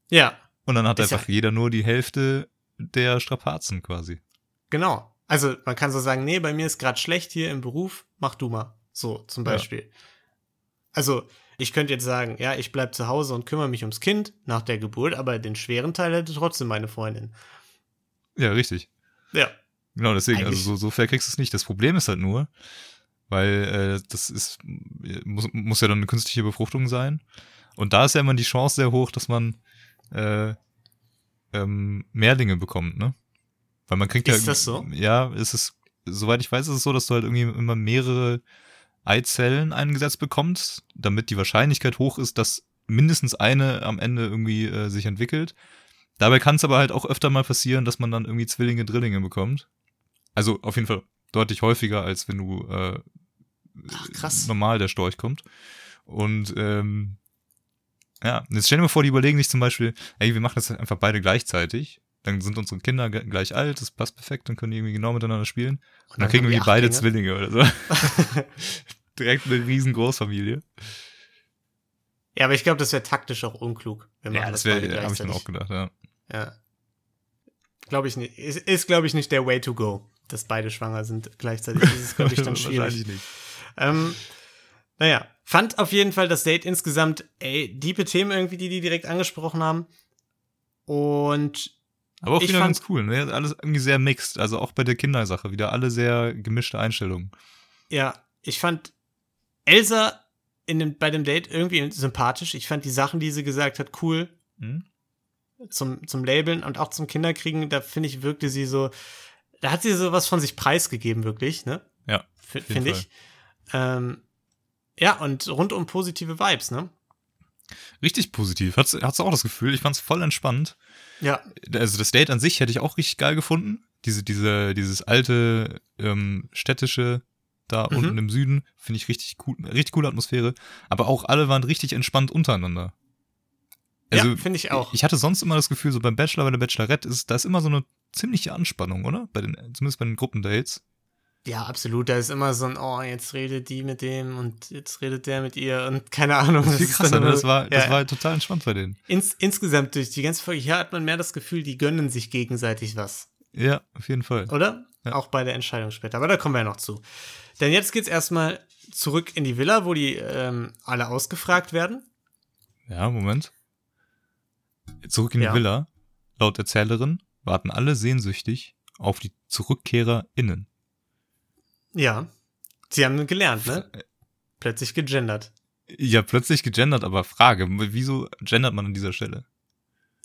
Speaker 1: Ja,
Speaker 2: und dann hat
Speaker 1: Ist ja-
Speaker 2: einfach jeder nur die Hälfte der Strapazen quasi.
Speaker 1: Genau. Also man kann so sagen, nee, bei mir ist gerade schlecht hier im Beruf, mach du mal. So zum
Speaker 2: Ja.
Speaker 1: Beispiel. Also ich könnte jetzt sagen, ja, ich bleib zu Hause und kümmere mich ums Kind nach der Geburt, aber den schweren Teil hätte trotzdem meine Freundin.
Speaker 2: Ja, richtig.
Speaker 1: Ja.
Speaker 2: Genau, deswegen, also
Speaker 1: Eigentlich-
Speaker 2: so, so fair kriegst du es nicht. Das Problem ist halt nur, weil äh, das ist, muss, muss ja dann eine künstliche Befruchtung sein. Und da ist ja immer die Chance sehr hoch, dass man äh, ähm, Mehrlinge bekommt, ne? Weil man kriegt ja.
Speaker 1: Ist das so?
Speaker 2: Ja, es ist, soweit ich weiß, ist es so, dass du halt irgendwie immer mehrere Eizellen eingesetzt bekommst, damit die Wahrscheinlichkeit hoch ist, dass mindestens eine am Ende irgendwie äh, sich entwickelt. Dabei kann es aber halt auch öfter mal passieren, dass man dann irgendwie Zwillinge, Drillinge bekommt. Also auf jeden Fall deutlich häufiger, als wenn du äh,
Speaker 1: Ach, krass.
Speaker 2: normal der Storch kommt. Und ähm, ja, jetzt stell dir mal vor, die überlegen sich zum Beispiel, ey, wir machen das einfach beide gleichzeitig. Dann sind unsere Kinder gleich alt, das passt perfekt, dann können die irgendwie genau miteinander spielen. Und dann, kriegen
Speaker 1: haben
Speaker 2: wir
Speaker 1: die
Speaker 2: beide
Speaker 1: acht
Speaker 2: Zwillinge oder so. Direkt eine riesen Großfamilie.
Speaker 1: Ja, aber ich glaube, das wäre taktisch auch unklug. Wir machen
Speaker 2: Ja, das
Speaker 1: beide
Speaker 2: wäre, habe ich mir auch gedacht, ja.
Speaker 1: Ja. Glaube ich nicht. Ist, ist glaube ich, nicht der Way to go, dass beide schwanger sind gleichzeitig. Das ist, glaube ich, dann schwierig.
Speaker 2: Wahrscheinlich nicht.
Speaker 1: Ähm, Naja, fand auf jeden Fall das Date insgesamt, ey, diepe Themen irgendwie, die die direkt angesprochen haben. Und
Speaker 2: Aber auch
Speaker 1: Ich
Speaker 2: wieder
Speaker 1: fand-
Speaker 2: ganz cool, ne? Alles irgendwie sehr mixed. Also auch bei der Kindersache wieder alle sehr gemischte Einstellungen.
Speaker 1: ja, ich fand Elsa in dem, bei dem Date irgendwie sympathisch. Ich fand die Sachen, die sie gesagt hat, cool.
Speaker 2: Hm?
Speaker 1: zum, zum Labeln und auch zum Kinderkriegen, da finde ich, wirkte sie so, da hat sie so was von sich preisgegeben, wirklich, ne?
Speaker 2: Ja,
Speaker 1: Finde ich. Ähm, ja, und rundum positive Vibes, ne?
Speaker 2: Richtig positiv. Hat's, hat's auch das Gefühl, ich fand's voll entspannt.
Speaker 1: Ja,
Speaker 2: Also das Date an sich hätte ich auch richtig geil gefunden. Diese, diese, dieses alte ähm, städtische da
Speaker 1: Mhm.
Speaker 2: unten im Süden finde ich richtig cool, richtig coole Atmosphäre. Aber auch alle waren richtig entspannt untereinander.
Speaker 1: ja finde ich auch.
Speaker 2: Also Ich hatte sonst immer das Gefühl, so beim Bachelor, bei der Bachelorette ist, da ist immer so eine ziemliche Anspannung, oder? Bei den, zumindest bei den Gruppendates.
Speaker 1: Ja, absolut. Da ist immer so ein, oh, jetzt redet die mit dem und jetzt redet der mit ihr und keine Ahnung.
Speaker 2: Das ist krasser,
Speaker 1: dann
Speaker 2: ne?
Speaker 1: immer
Speaker 2: Das war, das
Speaker 1: ja,
Speaker 2: war total entspannt bei denen.
Speaker 1: ins, insgesamt durch die ganze Folge hier hat man mehr das Gefühl, die gönnen sich gegenseitig was.
Speaker 2: Ja, auf jeden Fall.
Speaker 1: Oder?
Speaker 2: Ja.
Speaker 1: Auch bei der Entscheidung später. Aber da kommen wir ja noch zu. Denn jetzt geht's erstmal zurück in die Villa, wo die ähm, alle ausgefragt werden.
Speaker 2: Ja, Moment. Zurück in die
Speaker 1: Ja.
Speaker 2: Villa. Laut Erzählerin warten alle sehnsüchtig auf die ZurückkehrerInnen.
Speaker 1: Ja. Sie haben gelernt, ne? Plötzlich gegendert.
Speaker 2: Ja, plötzlich gegendert, aber Frage, wieso gendert man an dieser Stelle?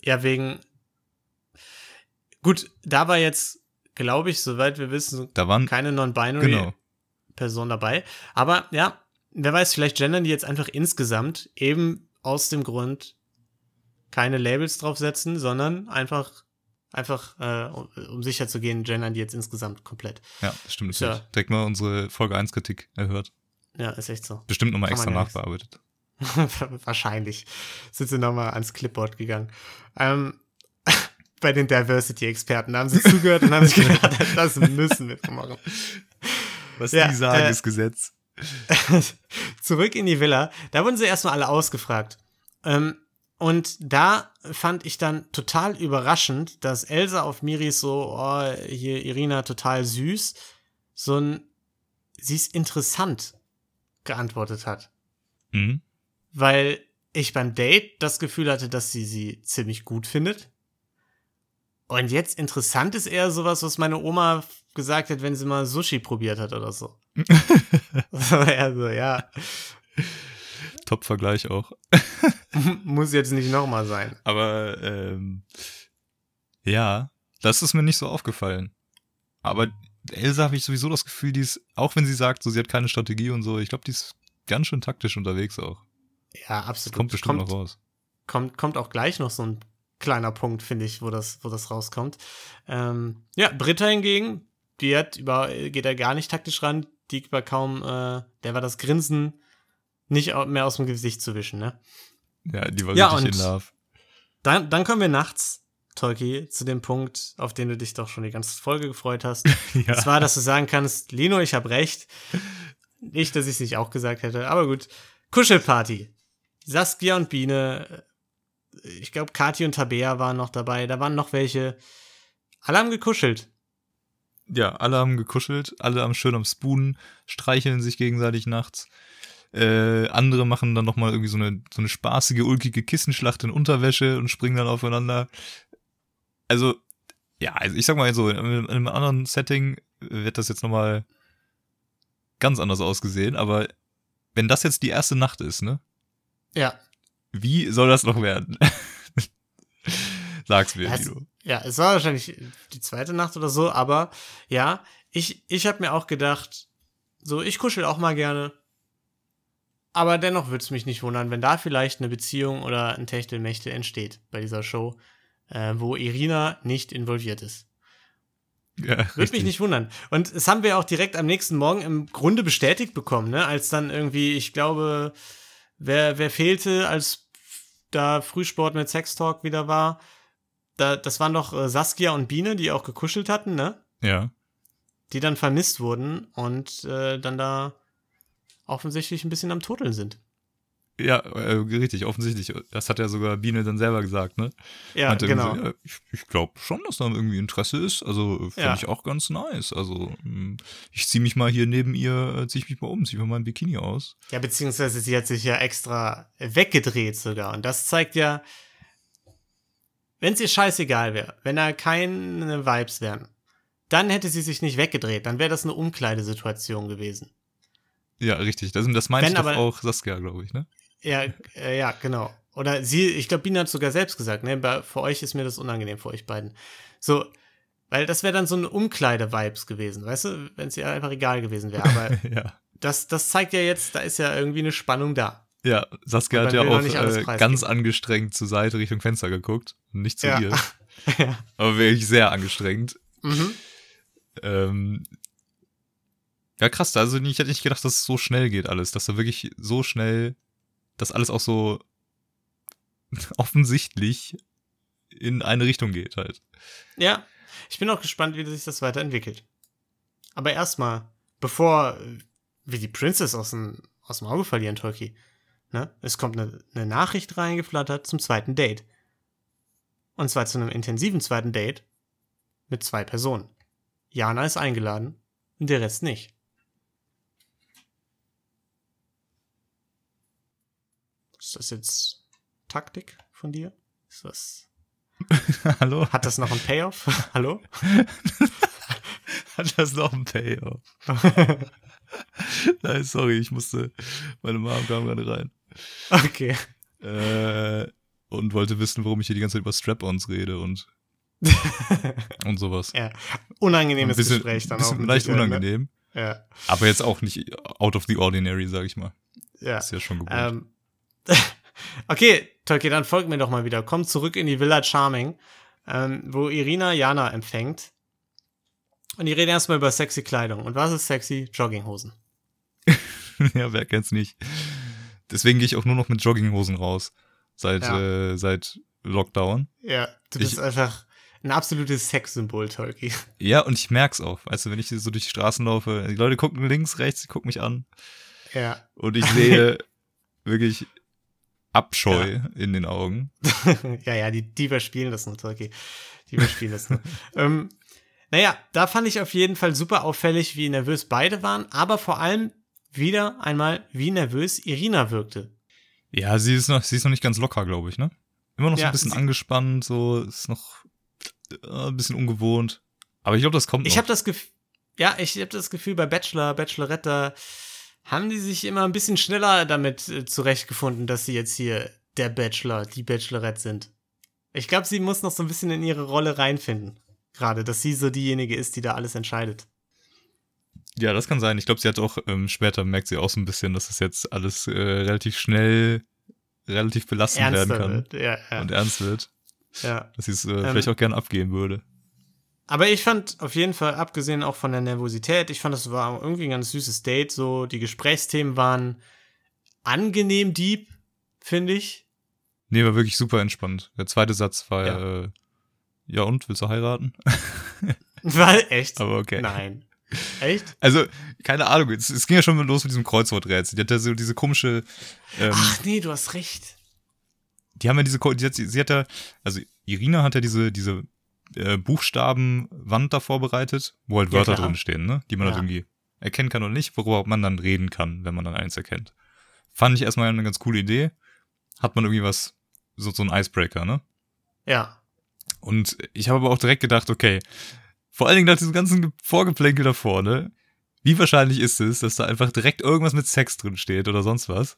Speaker 1: Ja, wegen. Gut, da war jetzt, glaube ich, soweit wir wissen,
Speaker 2: Da waren,
Speaker 1: keine non-binary
Speaker 2: genau.
Speaker 1: Dabei. Aber ja, wer weiß, vielleicht gendern die jetzt einfach insgesamt eben aus dem Grund keine Labels draufsetzen, sondern einfach, einfach, äh, um, sicher zu gehen, gendern die jetzt insgesamt komplett.
Speaker 2: Ja, das stimmt
Speaker 1: Ist ja-.
Speaker 2: Direkt mal unsere Folge 1 Kritik erhört.
Speaker 1: Ja, ist echt so.
Speaker 2: Bestimmt nochmal extra
Speaker 1: ja
Speaker 2: nachbearbeitet.
Speaker 1: Wahrscheinlich. Sind sie nochmal ans Clipboard gegangen. Ähm, bei den Diversity-Experten haben sie zugehört und haben sich gedacht, das müssen wir machen.
Speaker 2: Was
Speaker 1: Ja, äh,
Speaker 2: Gesetz.
Speaker 1: Zurück in die Villa. Da wurden sie erstmal alle ausgefragt. Ähm, und da fand ich dann total überraschend, dass Elsa auf Miris so, oh, hier Irina total süß, so ein, sie ist interessant geantwortet hat.
Speaker 2: Mhm.
Speaker 1: weil ich beim Date das Gefühl hatte, dass sie sie ziemlich gut findet. Und jetzt interessant ist eher sowas, was meine Oma gesagt hat, wenn sie mal Sushi probiert hat oder so. so eher so, ja,
Speaker 2: Top-Vergleich auch.
Speaker 1: muss jetzt nicht nochmal sein.
Speaker 2: Aber ähm, ja, das ist mir nicht so aufgefallen. Aber Elsa habe ich sowieso das Gefühl, die ist, auch wenn sie sagt, so sie hat keine Strategie und so, ich glaube, die ist ganz schön taktisch unterwegs auch.
Speaker 1: Ja,
Speaker 2: Das
Speaker 1: absolut.
Speaker 2: kommt bestimmt
Speaker 1: kommt,
Speaker 2: noch raus.
Speaker 1: kommt, kommt auch gleich noch so ein kleiner Punkt, finde ich, wo das, wo das rauskommt. Ähm, ja, Britta hingegen, die hat über, geht da gar nicht taktisch ran, die war kaum, äh, der war das Grinsen nicht mehr aus dem Gesicht zu wischen, ne?
Speaker 2: Ja, die war
Speaker 1: Ja,
Speaker 2: richtig in Love.
Speaker 1: Dann, dann kommen wir nachts, Tolki, zu dem Punkt, auf den du dich doch schon die ganze Folge gefreut hast.
Speaker 2: Ja.
Speaker 1: Und zwar, dass du sagen kannst, Lino, ich habe recht. Nicht, dass ich es nicht auch gesagt hätte, aber gut. Kuschelparty. Saskia und Biene, äh, ich glaube, Kati und Tabea waren noch dabei, da waren noch welche. Alle haben gekuschelt.
Speaker 2: Ja, alle haben gekuschelt, alle haben schön am Spoonen, streicheln sich gegenseitig nachts. Äh, andere machen dann nochmal irgendwie so eine, so eine spaßige, ulkige Kissenschlacht in Unterwäsche und springen dann aufeinander. Also, ja, also ich sag mal so, in einem in einem anderen Setting wird das jetzt nochmal ganz anders ausgesehen, aber wenn das jetzt die erste Nacht ist, ne?
Speaker 1: Ja.
Speaker 2: Wie soll das noch werden? Sag's mir, Guido.
Speaker 1: ja, es war wahrscheinlich die zweite Nacht oder so, aber ja, ich, ich habe mir auch gedacht, so, ich kuschel auch mal gerne. Aber dennoch würde es mich nicht wundern, wenn da vielleicht eine Beziehung oder ein Techtelmechtel entsteht bei dieser Show, äh, wo Irina nicht involviert ist.
Speaker 2: Ja,
Speaker 1: Würde mich
Speaker 2: richtig.
Speaker 1: nicht wundern. Und es haben wir auch direkt am nächsten Morgen im Grunde bestätigt bekommen, ne? Als dann irgendwie, ich glaube, wer, wer fehlte, als da Frühsport mit Sextalk wieder war, da, das waren doch äh, Saskia und Biene, die auch gekuschelt hatten, ne?
Speaker 2: Ja.
Speaker 1: Die dann vermisst wurden und äh, dann da offensichtlich ein bisschen am Turteln sind.
Speaker 2: Ja, äh, richtig, offensichtlich. Das hat ja sogar Biene dann selber gesagt, ne?
Speaker 1: Ja,
Speaker 2: Meinte
Speaker 1: genau.
Speaker 2: ja, ich ich glaube schon, dass da irgendwie Interesse ist. Also finde
Speaker 1: Ja.
Speaker 2: ich auch ganz nice. Also mh, ich ziehe mich mal hier neben ihr, äh, ziehe ich mich mal um, ziehe mir mal ein Bikini aus.
Speaker 1: Ja, beziehungsweise sie hat sich ja extra weggedreht sogar. Und das zeigt ja, wenn es ihr scheißegal wäre, wenn da keine Vibes wären, dann hätte sie sich nicht weggedreht. Dann wäre das eine Umkleidesituation gewesen.
Speaker 2: Ja, richtig. Das, das meinte
Speaker 1: Wenn aber-
Speaker 2: auch Saskia, glaube ich, ne?
Speaker 1: Ja, äh, ja, genau. Oder sie, ich glaube, Biene hat sogar selbst gesagt, ne, bei, für euch ist mir das unangenehm, für euch beiden. So, weil das wäre dann so eine Umkleide-Vibes gewesen, weißt du, wenn es ihr einfach egal gewesen wäre. Aber
Speaker 2: ja.
Speaker 1: das, das zeigt ja jetzt, da ist ja irgendwie eine Spannung da.
Speaker 2: Ja, Saskia hat ja auch äh, ganz angestrengt zur Seite Richtung Fenster geguckt. Nicht zu
Speaker 1: Ja.
Speaker 2: ihr,
Speaker 1: ja.
Speaker 2: aber wirklich sehr angestrengt.
Speaker 1: Mhm.
Speaker 2: Ähm, ja, krass. Also ich hätte nicht gedacht, dass es so schnell geht alles. Dass da wirklich so schnell, dass alles auch so offensichtlich in eine Richtung geht halt.
Speaker 1: Ja, ich bin auch gespannt, wie sich das weiterentwickelt. Aber erstmal, bevor wir die Princess aus dem, aus dem Auge verlieren, Tolki, ne? Es kommt eine, eine Nachricht reingeflattert zum zweiten Date. Und zwar zu einem intensiven zweiten Date mit zwei Personen. Jana ist eingeladen und der Rest nicht. Ist das jetzt Taktik von dir? Ist das,
Speaker 2: Hallo?
Speaker 1: hat das noch einen Payoff? Hallo?
Speaker 2: Hat das noch einen Payoff? Nein, sorry, ich musste, meine Mom kam gerade rein.
Speaker 1: okay.
Speaker 2: Äh, und wollte wissen, warum ich hier die ganze Zeit über Strap-Ons rede und, und sowas.
Speaker 1: Ja, unangenehmes
Speaker 2: Ein bisschen,
Speaker 1: Gespräch dann
Speaker 2: bisschen
Speaker 1: auch.
Speaker 2: leicht
Speaker 1: Sicherheit,
Speaker 2: unangenehm.
Speaker 1: Ne? Ja,
Speaker 2: Aber jetzt auch nicht out of the ordinary, sag ich mal.
Speaker 1: ja.
Speaker 2: Ist ja schon gewohnt.
Speaker 1: Ähm, okay, Tolkien, dann folgt mir doch mal wieder. Komm zurück in die Villa Charming, ähm, wo Irina Jana empfängt. Und die reden erstmal über sexy Kleidung. Und was ist sexy? Jogginghosen.
Speaker 2: ja, wer kennt's nicht. Deswegen gehe ich auch nur noch mit Jogginghosen raus. Seit,
Speaker 1: Ja.
Speaker 2: äh, seit Lockdown.
Speaker 1: Ja, du bist
Speaker 2: Ich-
Speaker 1: einfach ein absolutes Sexsymbol, Tolkien.
Speaker 2: Ja, und ich merk's auch. Du, wenn ich so durch die Straßen laufe, die Leute gucken links, rechts, die gucken mich an.
Speaker 1: Ja.
Speaker 2: Und ich sehe wirklich Abscheu in den Augen.
Speaker 1: ja, ja, die, die überspielen das nur, Tolkien. Die überspielen das nur. ähm, naja, da fand ich auf jeden Fall super auffällig, wie nervös beide waren, aber vor allem wieder einmal, wie nervös Irina wirkte.
Speaker 2: Ja, sie ist noch, sie ist noch nicht ganz locker, glaube ich, ne? Immer noch so
Speaker 1: Ja,
Speaker 2: ein bisschen angespannt, so ist noch äh, ein bisschen ungewohnt. Aber ich glaube, das kommt
Speaker 1: Ich habe das Gefühl, ja, ich habe das Gefühl, bei Bachelor, Bachelorette, haben die sich immer ein bisschen schneller damit äh, zurechtgefunden, dass sie jetzt hier der Bachelor, die Bachelorette sind. Ich glaube, sie muss noch so ein bisschen in ihre Rolle reinfinden. Gerade, dass sie so diejenige ist, die da alles entscheidet.
Speaker 2: Ja, das kann sein. Ich glaube, sie hat auch ähm, später merkt sie auch so ein bisschen, dass das jetzt alles äh, relativ schnell, relativ belastend werden kann
Speaker 1: wird. Ja, ja,
Speaker 2: und ernst wird,
Speaker 1: ja.
Speaker 2: dass sie es äh, vielleicht auch gern abgehen würde.
Speaker 1: Aber ich fand auf jeden Fall, abgesehen auch von der Nervosität, ich fand, das war irgendwie ein ganz süßes Date. So, die Gesprächsthemen waren angenehm deep, finde ich.
Speaker 2: Nee, war wirklich super entspannt. Der zweite Satz war
Speaker 1: Ja.
Speaker 2: äh, ja und, willst du heiraten?
Speaker 1: War echt?
Speaker 2: Aber okay.
Speaker 1: Nein. Echt?
Speaker 2: Also, keine Ahnung, es, es ging ja schon mal los mit diesem Kreuzworträtsel. Die hat ja so diese komische, ähm,
Speaker 1: Ach nee, du hast recht.
Speaker 2: die haben ja diese, die hat, sie hat ja, also Irina hat ja diese, diese äh, Buchstabenwand da vorbereitet, wo halt
Speaker 1: Ja,
Speaker 2: Wörter
Speaker 1: klar.
Speaker 2: drin stehen, ne? Die man
Speaker 1: Ja.
Speaker 2: halt irgendwie erkennen kann oder nicht, worüber man dann reden kann, wenn man dann eins erkennt. Fand ich erstmal eine ganz coole Idee. Hat man irgendwie was, so, so ein Icebreaker, ne?
Speaker 1: Ja.
Speaker 2: Und ich habe aber auch direkt gedacht, okay, vor allen Dingen nach diesem ganzen Ge- Vorgeplänkel davor, ne? Wie wahrscheinlich ist es, dass da einfach direkt irgendwas mit Sex drin steht oder sonst was?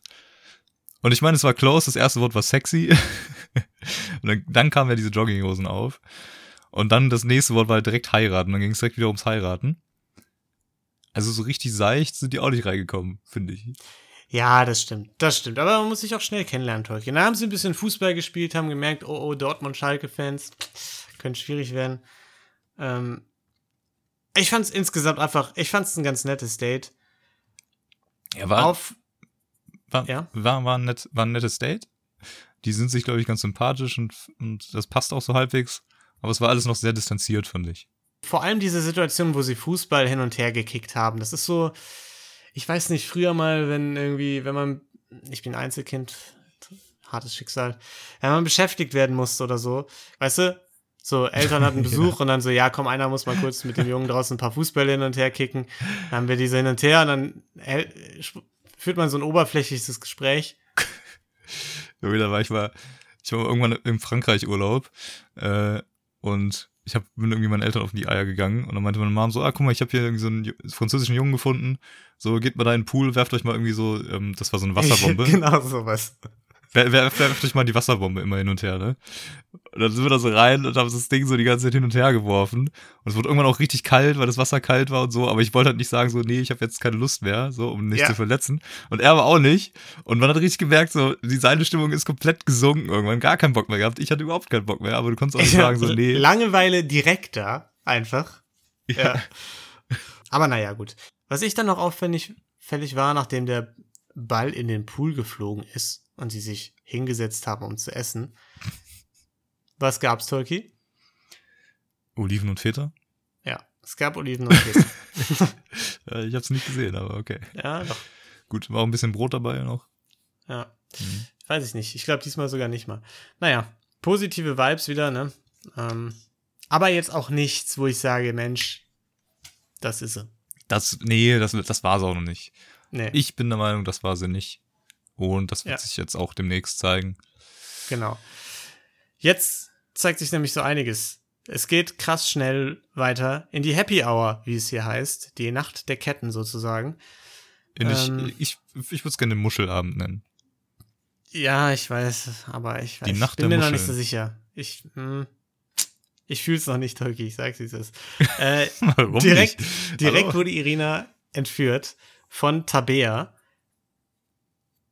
Speaker 2: Und ich meine, es war close, das erste Wort war sexy. und dann, dann kamen ja diese Jogginghosen auf. Und dann das nächste Wort war halt direkt heiraten. Dann ging es direkt wieder ums Heiraten. Also so richtig seicht sind die auch nicht reingekommen, finde ich.
Speaker 1: Ja, das stimmt. Das stimmt. Aber man muss sich auch schnell kennenlernen, Tolkien. Da haben sie ein bisschen Fußball gespielt, haben gemerkt, oh, oh, Dortmund-Schalke-Fans. Könnte schwierig werden. Ähm, ich fand es insgesamt einfach, ich fand es ein ganz nettes Date.
Speaker 2: Ja, war,
Speaker 1: Auf,
Speaker 2: war,
Speaker 1: ja.
Speaker 2: war, war, ein, net, war ein nettes Date. Die sind sich, glaube ich, ganz sympathisch und, und das passt auch so halbwegs. Aber es war alles noch sehr distanziert, fand ich.
Speaker 1: vor allem diese Situation, wo sie Fußball hin und her gekickt haben. Das ist so, ich weiß nicht, früher mal, wenn irgendwie, wenn man ich bin Einzelkind, hartes Schicksal, wenn man beschäftigt werden musste oder so, weißt du, so Eltern hatten Besuch und dann so, ja, komm, einer muss mal kurz mit dem Jungen draußen ein paar Fußbälle hin und her kicken. Dann haben wir diese hin und her und dann hält, führt man so ein oberflächliches Gespräch.
Speaker 2: Ja, da war ich mal, ich war irgendwann im Frankreich Urlaub äh, und ich hab, bin irgendwie meinen Eltern auf die Eier gegangen und dann meinte meine Mom so, ah, guck mal, ich habe hier irgendwie so einen französischen Jungen gefunden, so geht mal da in den Pool, werft euch mal irgendwie so, ähm, das war so eine Wasserbombe,
Speaker 1: genau sowas.
Speaker 2: Wer- wer- werft euch mal die Wasserbombe immer hin und her, ne? Und dann sind wir da so rein und haben das Ding so die ganze Zeit hin und her geworfen. Und es wurde irgendwann auch richtig kalt, weil das Wasser kalt war und so. Aber ich wollte halt nicht sagen, so, nee, ich habe jetzt keine Lust mehr, so, um nicht
Speaker 1: Ja.
Speaker 2: zu verletzen. Und er aber auch nicht. Und man hat richtig gemerkt, so, die seine Stimmung ist komplett gesunken irgendwann. Gar keinen Bock mehr gehabt. Ich hatte überhaupt keinen Bock mehr, aber du konntest auch nicht sagen, so, nee.
Speaker 1: Langeweile direkt da, einfach. Ja. Aber naja, gut. Was ich dann noch auffällig fällig war, nachdem der Ball in den Pool geflogen ist und sie sich hingesetzt haben, um zu essen. Was gab's, Turkey?
Speaker 2: Oliven und Feta?
Speaker 1: Ja, es gab Oliven und Käse.
Speaker 2: Äh, ich hab's nicht gesehen, aber okay.
Speaker 1: ja, doch.
Speaker 2: Gut, war auch ein bisschen Brot dabei noch.
Speaker 1: Ja. Weiß ich nicht. Ich glaube diesmal sogar nicht mal. Naja, positive Vibes wieder, ne? Ähm, aber jetzt auch nichts, wo ich sage, Mensch, das ist sie.
Speaker 2: Das, nee, das, das war's auch noch nicht.
Speaker 1: Nee,
Speaker 2: Ich bin der Meinung, das war sie nicht. Und das wird
Speaker 1: Ja.
Speaker 2: sich jetzt auch demnächst zeigen.
Speaker 1: genau. Jetzt zeigt sich nämlich so einiges. Es geht krass schnell weiter in die Happy Hour, wie es hier heißt. Die Nacht der Ketten sozusagen.
Speaker 2: In
Speaker 1: Ähm.
Speaker 2: ich ich, ich würde es gerne den Muschelabend nennen.
Speaker 1: Ja, ich weiß, aber ich,
Speaker 2: Die
Speaker 1: ich
Speaker 2: Nacht
Speaker 1: bin
Speaker 2: der
Speaker 1: mir noch nicht so
Speaker 2: Muscheln.
Speaker 1: sicher. Ich, hm, ich fühl's noch nicht, Tolki, ich sag's, wie es ist. Äh,
Speaker 2: Warum
Speaker 1: direkt
Speaker 2: nicht?
Speaker 1: direkt
Speaker 2: Hallo?
Speaker 1: wurde Irina entführt von Tabea,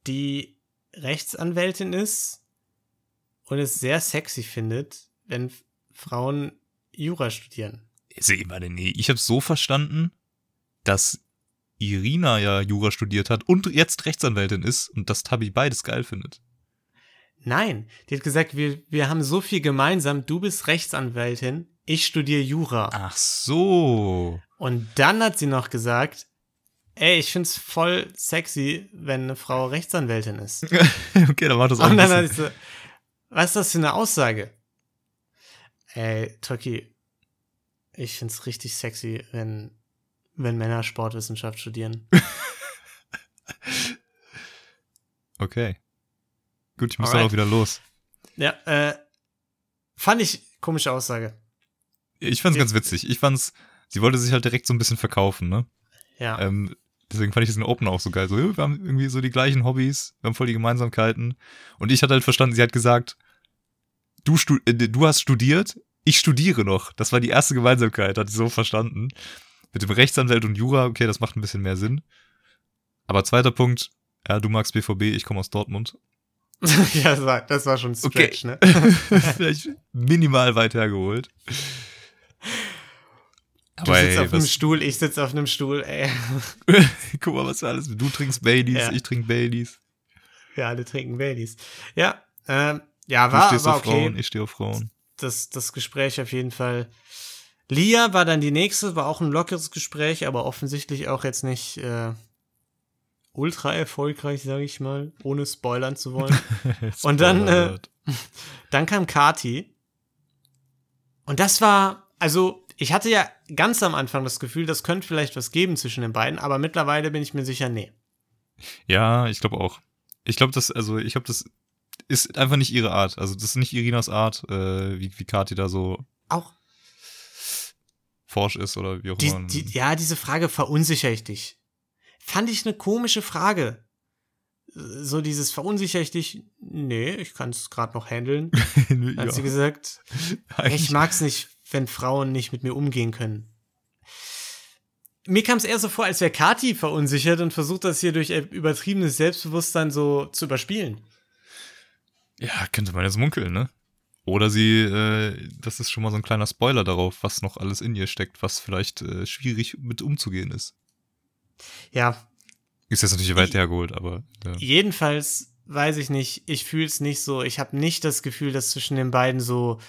Speaker 1: die Rechtsanwältin ist und es sehr sexy findet, wenn Frauen Jura studieren.
Speaker 2: Seh mal, nee, ich habe so verstanden, dass Irina ja Jura studiert hat und jetzt Rechtsanwältin ist und dass Tabi beides geil findet.
Speaker 1: Nein, die hat gesagt, wir, wir haben so viel gemeinsam, du bist Rechtsanwältin, ich studiere Jura.
Speaker 2: Ach so.
Speaker 1: Und dann hat sie noch gesagt, ey, ich find's voll sexy, wenn eine Frau Rechtsanwältin ist.
Speaker 2: okay, dann war das auch ein
Speaker 1: Und dann hat
Speaker 2: bisschen.
Speaker 1: ich so, was ist das für eine Aussage? Ey, Toki, ich find's richtig sexy, wenn, wenn Männer Sportwissenschaft studieren.
Speaker 2: Okay. Gut, ich muss dann
Speaker 1: Alright.
Speaker 2: auch wieder los.
Speaker 1: ja, äh, fand ich komische Aussage.
Speaker 2: Ich fand's
Speaker 1: Die-
Speaker 2: ganz witzig. Ich fand's, sie wollte sich halt direkt so ein bisschen verkaufen, ne?
Speaker 1: Ja.
Speaker 2: Ähm, deswegen fand ich diesen Open auch so geil. So, wir haben irgendwie so die gleichen Hobbys, wir haben voll die Gemeinsamkeiten. Und ich hatte halt verstanden, sie hat gesagt, du, stu äh, du hast studiert, ich studiere noch. Das war die erste Gemeinsamkeit, hatte ich so verstanden. Mit dem Rechtsanwalt und Jura, okay, das macht ein bisschen mehr Sinn. Aber zweiter Punkt, ja, du magst BVB, ich komme aus Dortmund.
Speaker 1: ja, das war, das war schon ein
Speaker 2: Okay.
Speaker 1: Stretch, ne?
Speaker 2: Vielleicht minimal weit hergeholt.
Speaker 1: Du sitzt
Speaker 2: ey,
Speaker 1: auf einem Stuhl, ich sitz auf einem Stuhl, ey.
Speaker 2: Guck mal, was alles. Du trinkst Baileys,
Speaker 1: Ja.
Speaker 2: ich trink Baileys.
Speaker 1: Wir alle trinken Baileys. Ja, ähm, ja,
Speaker 2: Du
Speaker 1: war,
Speaker 2: stehst
Speaker 1: war
Speaker 2: auf
Speaker 1: okay.
Speaker 2: Frauen, ich stehe auf Frauen.
Speaker 1: das, das Gespräch auf jeden Fall. Lia war dann die nächste, war auch ein lockeres Gespräch, aber offensichtlich auch jetzt nicht äh, ultra erfolgreich, sage ich mal, ohne spoilern zu wollen. Und dann, äh, dann kam Kati. Und das war, also ich hatte ja ganz am Anfang das Gefühl, das könnte vielleicht was geben zwischen den beiden, aber mittlerweile bin ich mir sicher, nee.
Speaker 2: Ja, ich glaube auch. Ich glaube, das, also ich glaube, das ist einfach nicht ihre Art. Also das ist nicht Irinas Art, äh, wie, wie Kati da so
Speaker 1: Auch
Speaker 2: forsch ist oder wie auch
Speaker 1: die,
Speaker 2: immer.
Speaker 1: die, ja, diese Frage verunsicher ich dich. Fand ich eine komische Frage. So dieses verunsicher ich dich, nee, ich kann es gerade noch handeln. Hat sie gesagt, Ey, ich mag's nicht, wenn Frauen nicht mit mir umgehen können. Mir kam es eher so vor, als wäre Kati verunsichert und versucht das hier durch übertriebenes Selbstbewusstsein so zu überspielen.
Speaker 2: ja, könnte man jetzt munkeln, ne? Oder sie, äh, das ist schon mal so ein kleiner Spoiler darauf, was noch alles in ihr steckt, was vielleicht äh, schwierig mit umzugehen ist.
Speaker 1: Ja,
Speaker 2: Ist jetzt natürlich weit hergeholt, aber ja.
Speaker 1: jedenfalls weiß ich nicht, ich fühle es nicht so. Ich habe nicht das Gefühl, dass zwischen den beiden so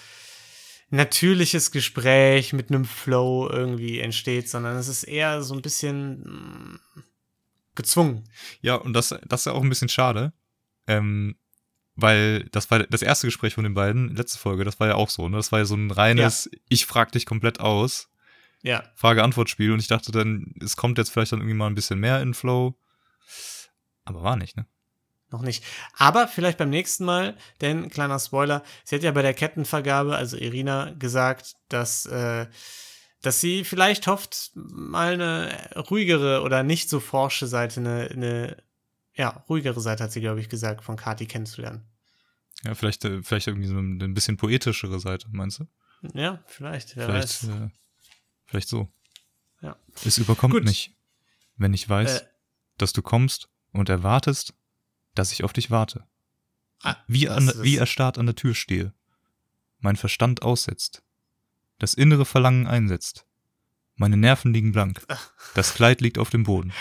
Speaker 1: natürliches Gespräch mit einem Flow irgendwie entsteht, sondern es ist eher so ein bisschen mm, gezwungen.
Speaker 2: Ja, und das, das ist ja auch ein bisschen schade. Ähm, weil das war das erste Gespräch von den beiden, letzte Folge, das war ja auch so, ne? Das war ja so ein reines, ich frag dich komplett aus,
Speaker 1: Ja,
Speaker 2: Frage-Antwort-Spiel und ich dachte dann, es kommt jetzt vielleicht dann irgendwie mal ein bisschen mehr in Flow. Aber war nicht, ne?
Speaker 1: Noch nicht. Aber vielleicht beim nächsten Mal, denn kleiner Spoiler, sie hat ja bei der Kettenvergabe, also Irina, gesagt, dass, äh, dass sie vielleicht hofft, mal eine ruhigere oder nicht so forsche Seite, eine, eine ja, ruhigere Seite, hat sie, glaube ich, gesagt, von Kati kennenzulernen.
Speaker 2: Ja, vielleicht, äh, vielleicht irgendwie so eine ein bisschen poetischere Seite, meinst du?
Speaker 1: Ja, vielleicht, wer
Speaker 2: Vielleicht,
Speaker 1: weiß.
Speaker 2: äh, vielleicht so.
Speaker 1: Ja.
Speaker 2: Es überkommt
Speaker 1: Gut.
Speaker 2: mich, wenn ich weiß,
Speaker 1: Äh.
Speaker 2: dass du kommst und erwartest, dass ich auf dich warte.
Speaker 1: Ah,
Speaker 2: Wie, an, wie erstarrt an der Tür stehe. Mein Verstand aussetzt. Das innere Verlangen einsetzt. Meine Nerven liegen blank. Das Kleid liegt auf dem Boden.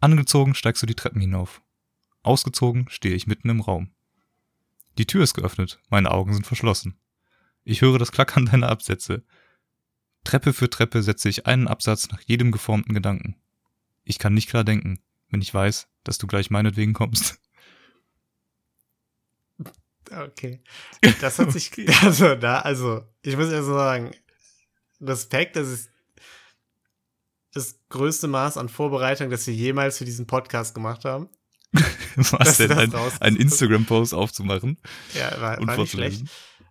Speaker 2: Angezogen steigst du die Treppen hinauf. Ausgezogen stehe ich mitten im Raum. Die Tür ist geöffnet, meine Augen sind verschlossen. Ich höre das Klackern deiner Absätze. Treppe für Treppe setze ich einen Absatz nach jedem geformten Gedanken. Ich kann nicht klar denken, wenn ich weiß, dass du gleich meinetwegen kommst.
Speaker 1: Okay. Das hat sich, also da, also, ich muss ja so sagen, Respekt, das ist das größte Maß an Vorbereitung, das wir jemals für diesen Podcast gemacht haben.
Speaker 2: Was denn? Ein, ein Instagram-Post aufzumachen
Speaker 1: Ja, war, war nicht schlecht.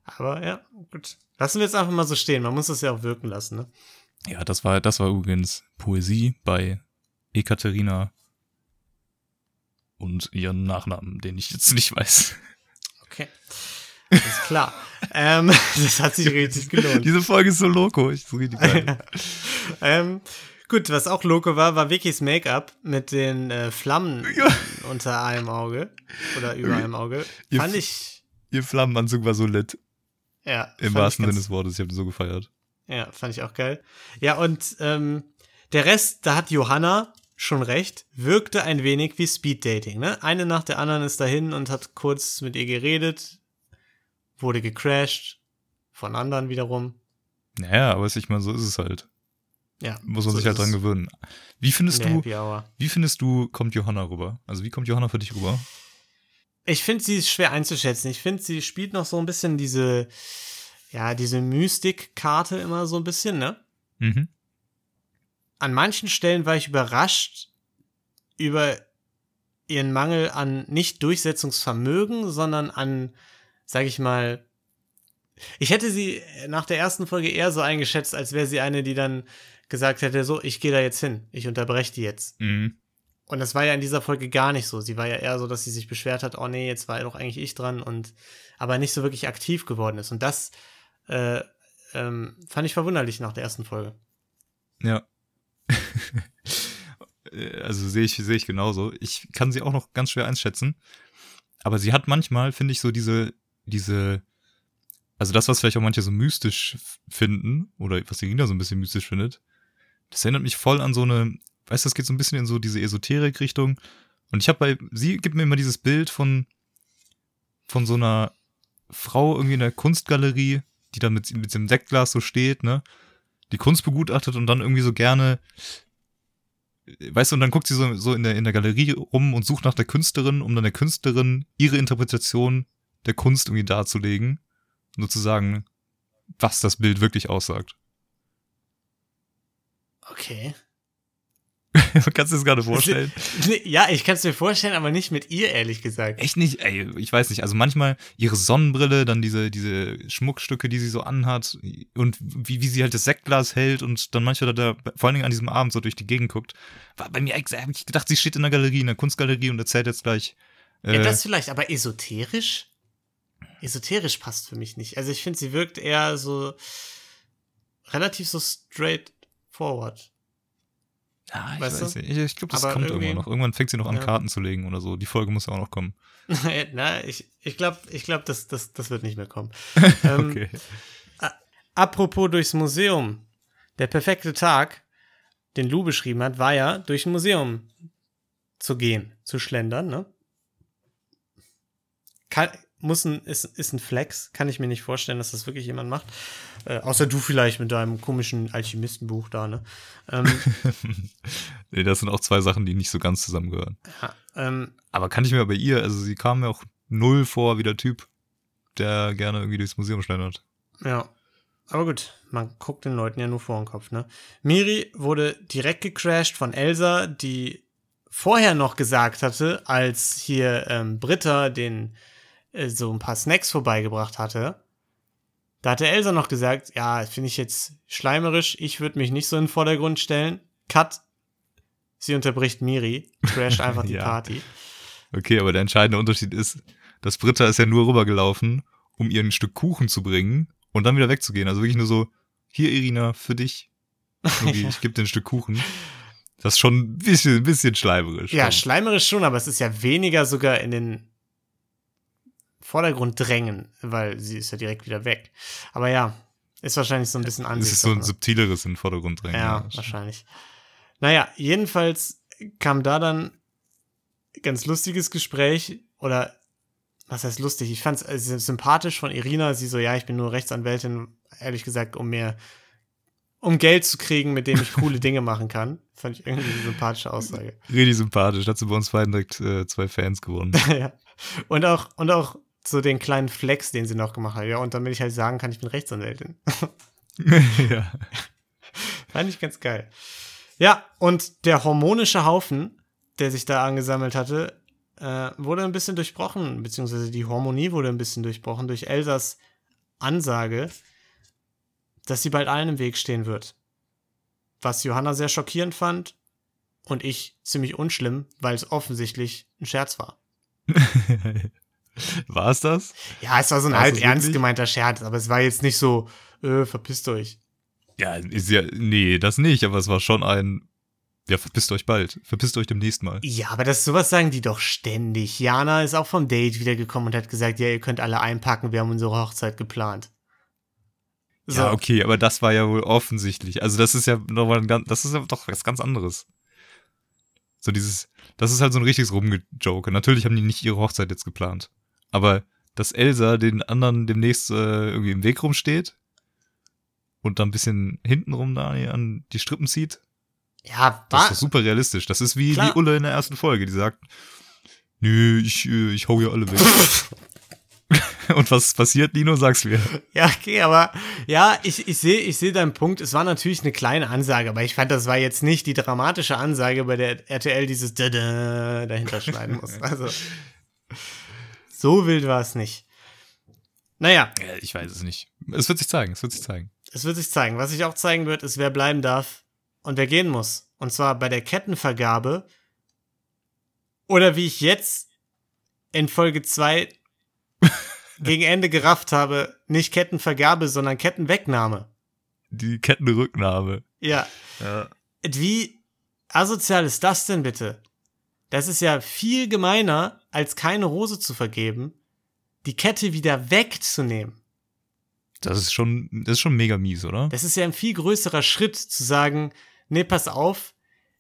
Speaker 1: Aber ja, gut. Lassen wir jetzt einfach mal so stehen. Man muss das ja auch wirken lassen, ne?
Speaker 2: Ja, das war, das war übrigens Poesie bei Ekaterina und ihren Nachnamen, den ich jetzt nicht weiß.
Speaker 1: Okay. Ist klar. ähm, das hat sich richtig gelohnt.
Speaker 2: Diese Folge ist so loco, ich so richtig geil.
Speaker 1: ähm, gut, was auch loco war, war Vickys Make-up mit den äh, Flammen
Speaker 2: Ja.
Speaker 1: unter einem Auge oder über einem Auge.
Speaker 2: Ihr
Speaker 1: Fand ich,
Speaker 2: Ihr Flammenanzug war so lit,
Speaker 1: ja.
Speaker 2: im wahrsten Sinne des Wortes. Ich habe so gefeiert.
Speaker 1: Ja, fand ich auch geil. Ja, und ähm, der Rest, da hat Johanna schon recht, wirkte ein wenig wie Speeddating. Ne? Eine nach der anderen ist dahin und hat kurz mit ihr geredet, wurde gecrashed, von anderen wiederum.
Speaker 2: Naja, aber ich meine, so ist es halt.
Speaker 1: Ja,
Speaker 2: Muss man
Speaker 1: so
Speaker 2: sich halt dran gewöhnen. Wie findest du, wie findest du, kommt Johanna rüber? Also wie kommt Johanna für dich rüber?
Speaker 1: Ich finde sie ist schwer einzuschätzen. Ich finde, sie spielt noch so ein bisschen diese, ja, diese Mystik-Karte immer so ein bisschen, ne?
Speaker 2: Mhm.
Speaker 1: An manchen Stellen war ich überrascht über ihren Mangel an nicht Durchsetzungsvermögen, sondern an, sag ich mal, ich hätte sie nach der ersten Folge eher so eingeschätzt, als wäre sie eine, die dann gesagt hätte, so, ich gehe da jetzt hin, ich unterbreche die jetzt.
Speaker 2: Mhm.
Speaker 1: Und das war ja in dieser Folge gar nicht so. Sie war ja eher so, dass sie sich beschwert hat, oh nee, jetzt war doch eigentlich ich dran und aber nicht so wirklich aktiv geworden ist. Und das äh, ähm, fand ich verwunderlich nach der ersten Folge.
Speaker 2: Ja. Also sehe ich, sehe ich genauso. Ich kann sie auch noch ganz schwer einschätzen. Aber sie hat manchmal, finde ich, so diese, diese, also das, was vielleicht auch manche so mystisch finden, oder was Irina so ein bisschen mystisch findet, das erinnert mich voll an so eine, weißt du, das geht so ein bisschen in so diese Esoterik-Richtung. Und ich habe bei, sie gibt mir immer dieses Bild von, von so einer Frau irgendwie in der Kunstgalerie, die da mit, mit dem Sektglas so steht, ne? Die Kunst begutachtet und dann irgendwie so gerne, weißt du, und dann guckt sie so, so in, der, in der Galerie rum und sucht nach der Künstlerin, um dann der Künstlerin ihre Interpretation der Kunst irgendwie darzulegen. Und sozusagen, was das Bild wirklich aussagt.
Speaker 1: Okay.
Speaker 2: Kannst du dir das gerade vorstellen?
Speaker 1: Ja, ich kann es mir vorstellen, aber nicht mit ihr, ehrlich gesagt.
Speaker 2: Echt nicht, ey, ich weiß nicht. Also manchmal ihre Sonnenbrille, dann diese, diese Schmuckstücke, die sie so anhat und wie, wie sie halt das Sektglas hält und dann manchmal da, vor allen Dingen an diesem Abend so durch die Gegend guckt. War bei mir, ex- hab ich gedacht, sie steht in der Galerie, in der Kunstgalerie und erzählt jetzt gleich.
Speaker 1: Ja,
Speaker 2: Äh,
Speaker 1: das vielleicht, aber esoterisch? Esoterisch passt für mich nicht. Also ich finde, sie wirkt eher so relativ so straightforward.
Speaker 2: Ja, ich
Speaker 1: weißt
Speaker 2: weiß
Speaker 1: du?
Speaker 2: nicht. Ich, ich glaube, das
Speaker 1: Aber
Speaker 2: kommt irgendwann noch. Irgendwann fängt sie noch an,
Speaker 1: Ja.
Speaker 2: Karten zu legen oder so. Die Folge muss ja auch noch kommen.
Speaker 1: Na, ich, ich glaube, ich glaub, das, das, das wird nicht mehr kommen. ähm,
Speaker 2: Okay.
Speaker 1: Apropos durchs Museum. Der perfekte Tag, den Lou beschrieben hat, war ja, durch ein Museum zu gehen, zu schlendern, ne? Kann, muss ein, ist, ist ein Flex. Kann ich mir nicht vorstellen, dass das wirklich jemand macht. Äh, außer du vielleicht mit deinem komischen Alchemistenbuch da, ne? Ähm,
Speaker 2: nee, das sind auch zwei Sachen, die nicht so ganz zusammengehören.
Speaker 1: ja, ähm,
Speaker 2: Aber kann ich mir bei ihr, also sie kam mir auch null vor wie der Typ, der gerne irgendwie durchs Museum schlendert.
Speaker 1: Ja. Aber gut, man guckt den Leuten ja nur vor den Kopf, ne? Miri wurde direkt gecrashed von Elsa, die vorher noch gesagt hatte, als hier ähm, Britta den so ein paar Snacks vorbeigebracht hatte. Da hatte Elsa noch gesagt, ja, finde ich jetzt schleimerisch, ich würde mich nicht so in den Vordergrund stellen. Cut. Sie unterbricht Miri, crasht einfach die
Speaker 2: Ja.
Speaker 1: Party.
Speaker 2: Okay, aber der entscheidende Unterschied ist, dass Britta ist ja nur rübergelaufen, um ihr ein Stück Kuchen zu bringen und dann wieder wegzugehen. Also wirklich nur so, hier Irina, für dich. Irgendwie, ich gebe dir ein Stück Kuchen. Das ist schon ein bisschen, ein bisschen schleimerisch.
Speaker 1: Ja,
Speaker 2: Komm.
Speaker 1: schleimerisch schon, aber es ist ja weniger sogar in den Vordergrund drängen, weil sie ist ja direkt wieder weg. Aber ja, ist wahrscheinlich so ein bisschen
Speaker 2: es
Speaker 1: Ansicht.
Speaker 2: ist so ein subtileres in den Vordergrund drängen.
Speaker 1: Ja, wahrscheinlich. Naja, jedenfalls kam da dann ganz lustiges Gespräch oder was heißt lustig? Ich fand es sympathisch von Irina. Sie so, ja, ich bin nur Rechtsanwältin, ehrlich gesagt, um mir um Geld zu kriegen, mit dem ich coole Dinge machen kann. Fand ich irgendwie eine sympathische Aussage.
Speaker 2: Richtig sympathisch. Hat sie bei uns beiden direkt äh, zwei Fans gewonnen.
Speaker 1: ja. Und auch, und auch so den kleinen Flex, den sie noch gemacht hat. Ja, und damit ich halt sagen kann, ich bin Rechtsanwältin.
Speaker 2: ja.
Speaker 1: Fand ich ganz geil. Ja, und der hormonische Haufen, der sich da angesammelt hatte, äh, wurde ein bisschen durchbrochen, beziehungsweise die Harmonie wurde ein bisschen durchbrochen durch Elsas Ansage, dass sie bald allen im Weg stehen wird. Was Johanna sehr schockierend fand und ich ziemlich unschlimm, weil es offensichtlich ein Scherz war.
Speaker 2: War es das?
Speaker 1: Ja, es war so ein halb ernst gemeinter Scherz, aber es war jetzt nicht so, äh, verpisst euch.
Speaker 2: Ja, ist ja, nee, das nicht, aber es war schon ein, ja, verpisst euch bald. Verpisst euch demnächst mal.
Speaker 1: Ja, aber das sowas sagen die doch ständig. Jana ist auch vom Date wiedergekommen und hat gesagt, ja, ihr könnt alle einpacken, wir haben unsere Hochzeit geplant. So,
Speaker 2: Ja, okay, aber das war ja wohl offensichtlich. Also das ist ja nochmal ein ganz, das ist ja doch was ganz anderes. So dieses, das ist halt so ein richtiges Rumgejoke. Natürlich haben die nicht ihre Hochzeit jetzt geplant. Aber dass Elsa den anderen demnächst äh, irgendwie im Weg rumsteht und dann ein bisschen hintenrum da an die Strippen zieht,
Speaker 1: ja,
Speaker 2: das ist doch super realistisch. Das ist wie
Speaker 1: Klar.
Speaker 2: die Ulle in der ersten Folge, die sagt, nö, ich, äh, ich hau hier alle weg. und was passiert, Nino? Sag's mir.
Speaker 1: ja, okay, aber ja, ich, ich sehe ich seh deinen Punkt. Es war natürlich eine kleine Ansage, aber ich fand, das war jetzt nicht die dramatische Ansage, bei der RTL dieses dahinter schneiden muss. Also, so wild war es nicht. Naja,
Speaker 2: Ja, ich weiß es nicht. Es wird sich zeigen, es wird sich zeigen.
Speaker 1: Es wird sich zeigen. Was sich auch zeigen wird, ist, wer bleiben darf und wer gehen muss. Und zwar bei der Kettenvergabe. Oder wie ich jetzt in Folge 2 gegen Ende gerafft habe, nicht Kettenvergabe, sondern Kettenwegnahme.
Speaker 2: Die Kettenrücknahme.
Speaker 1: Ja.
Speaker 2: Ja.
Speaker 1: Wie asozial ist das denn bitte? Das ist ja viel gemeiner, als keine Rose zu vergeben, die Kette wieder wegzunehmen.
Speaker 2: Das ist schon, das ist schon mega mies, oder?
Speaker 1: Das ist ja ein viel größerer Schritt zu sagen, nee, pass auf,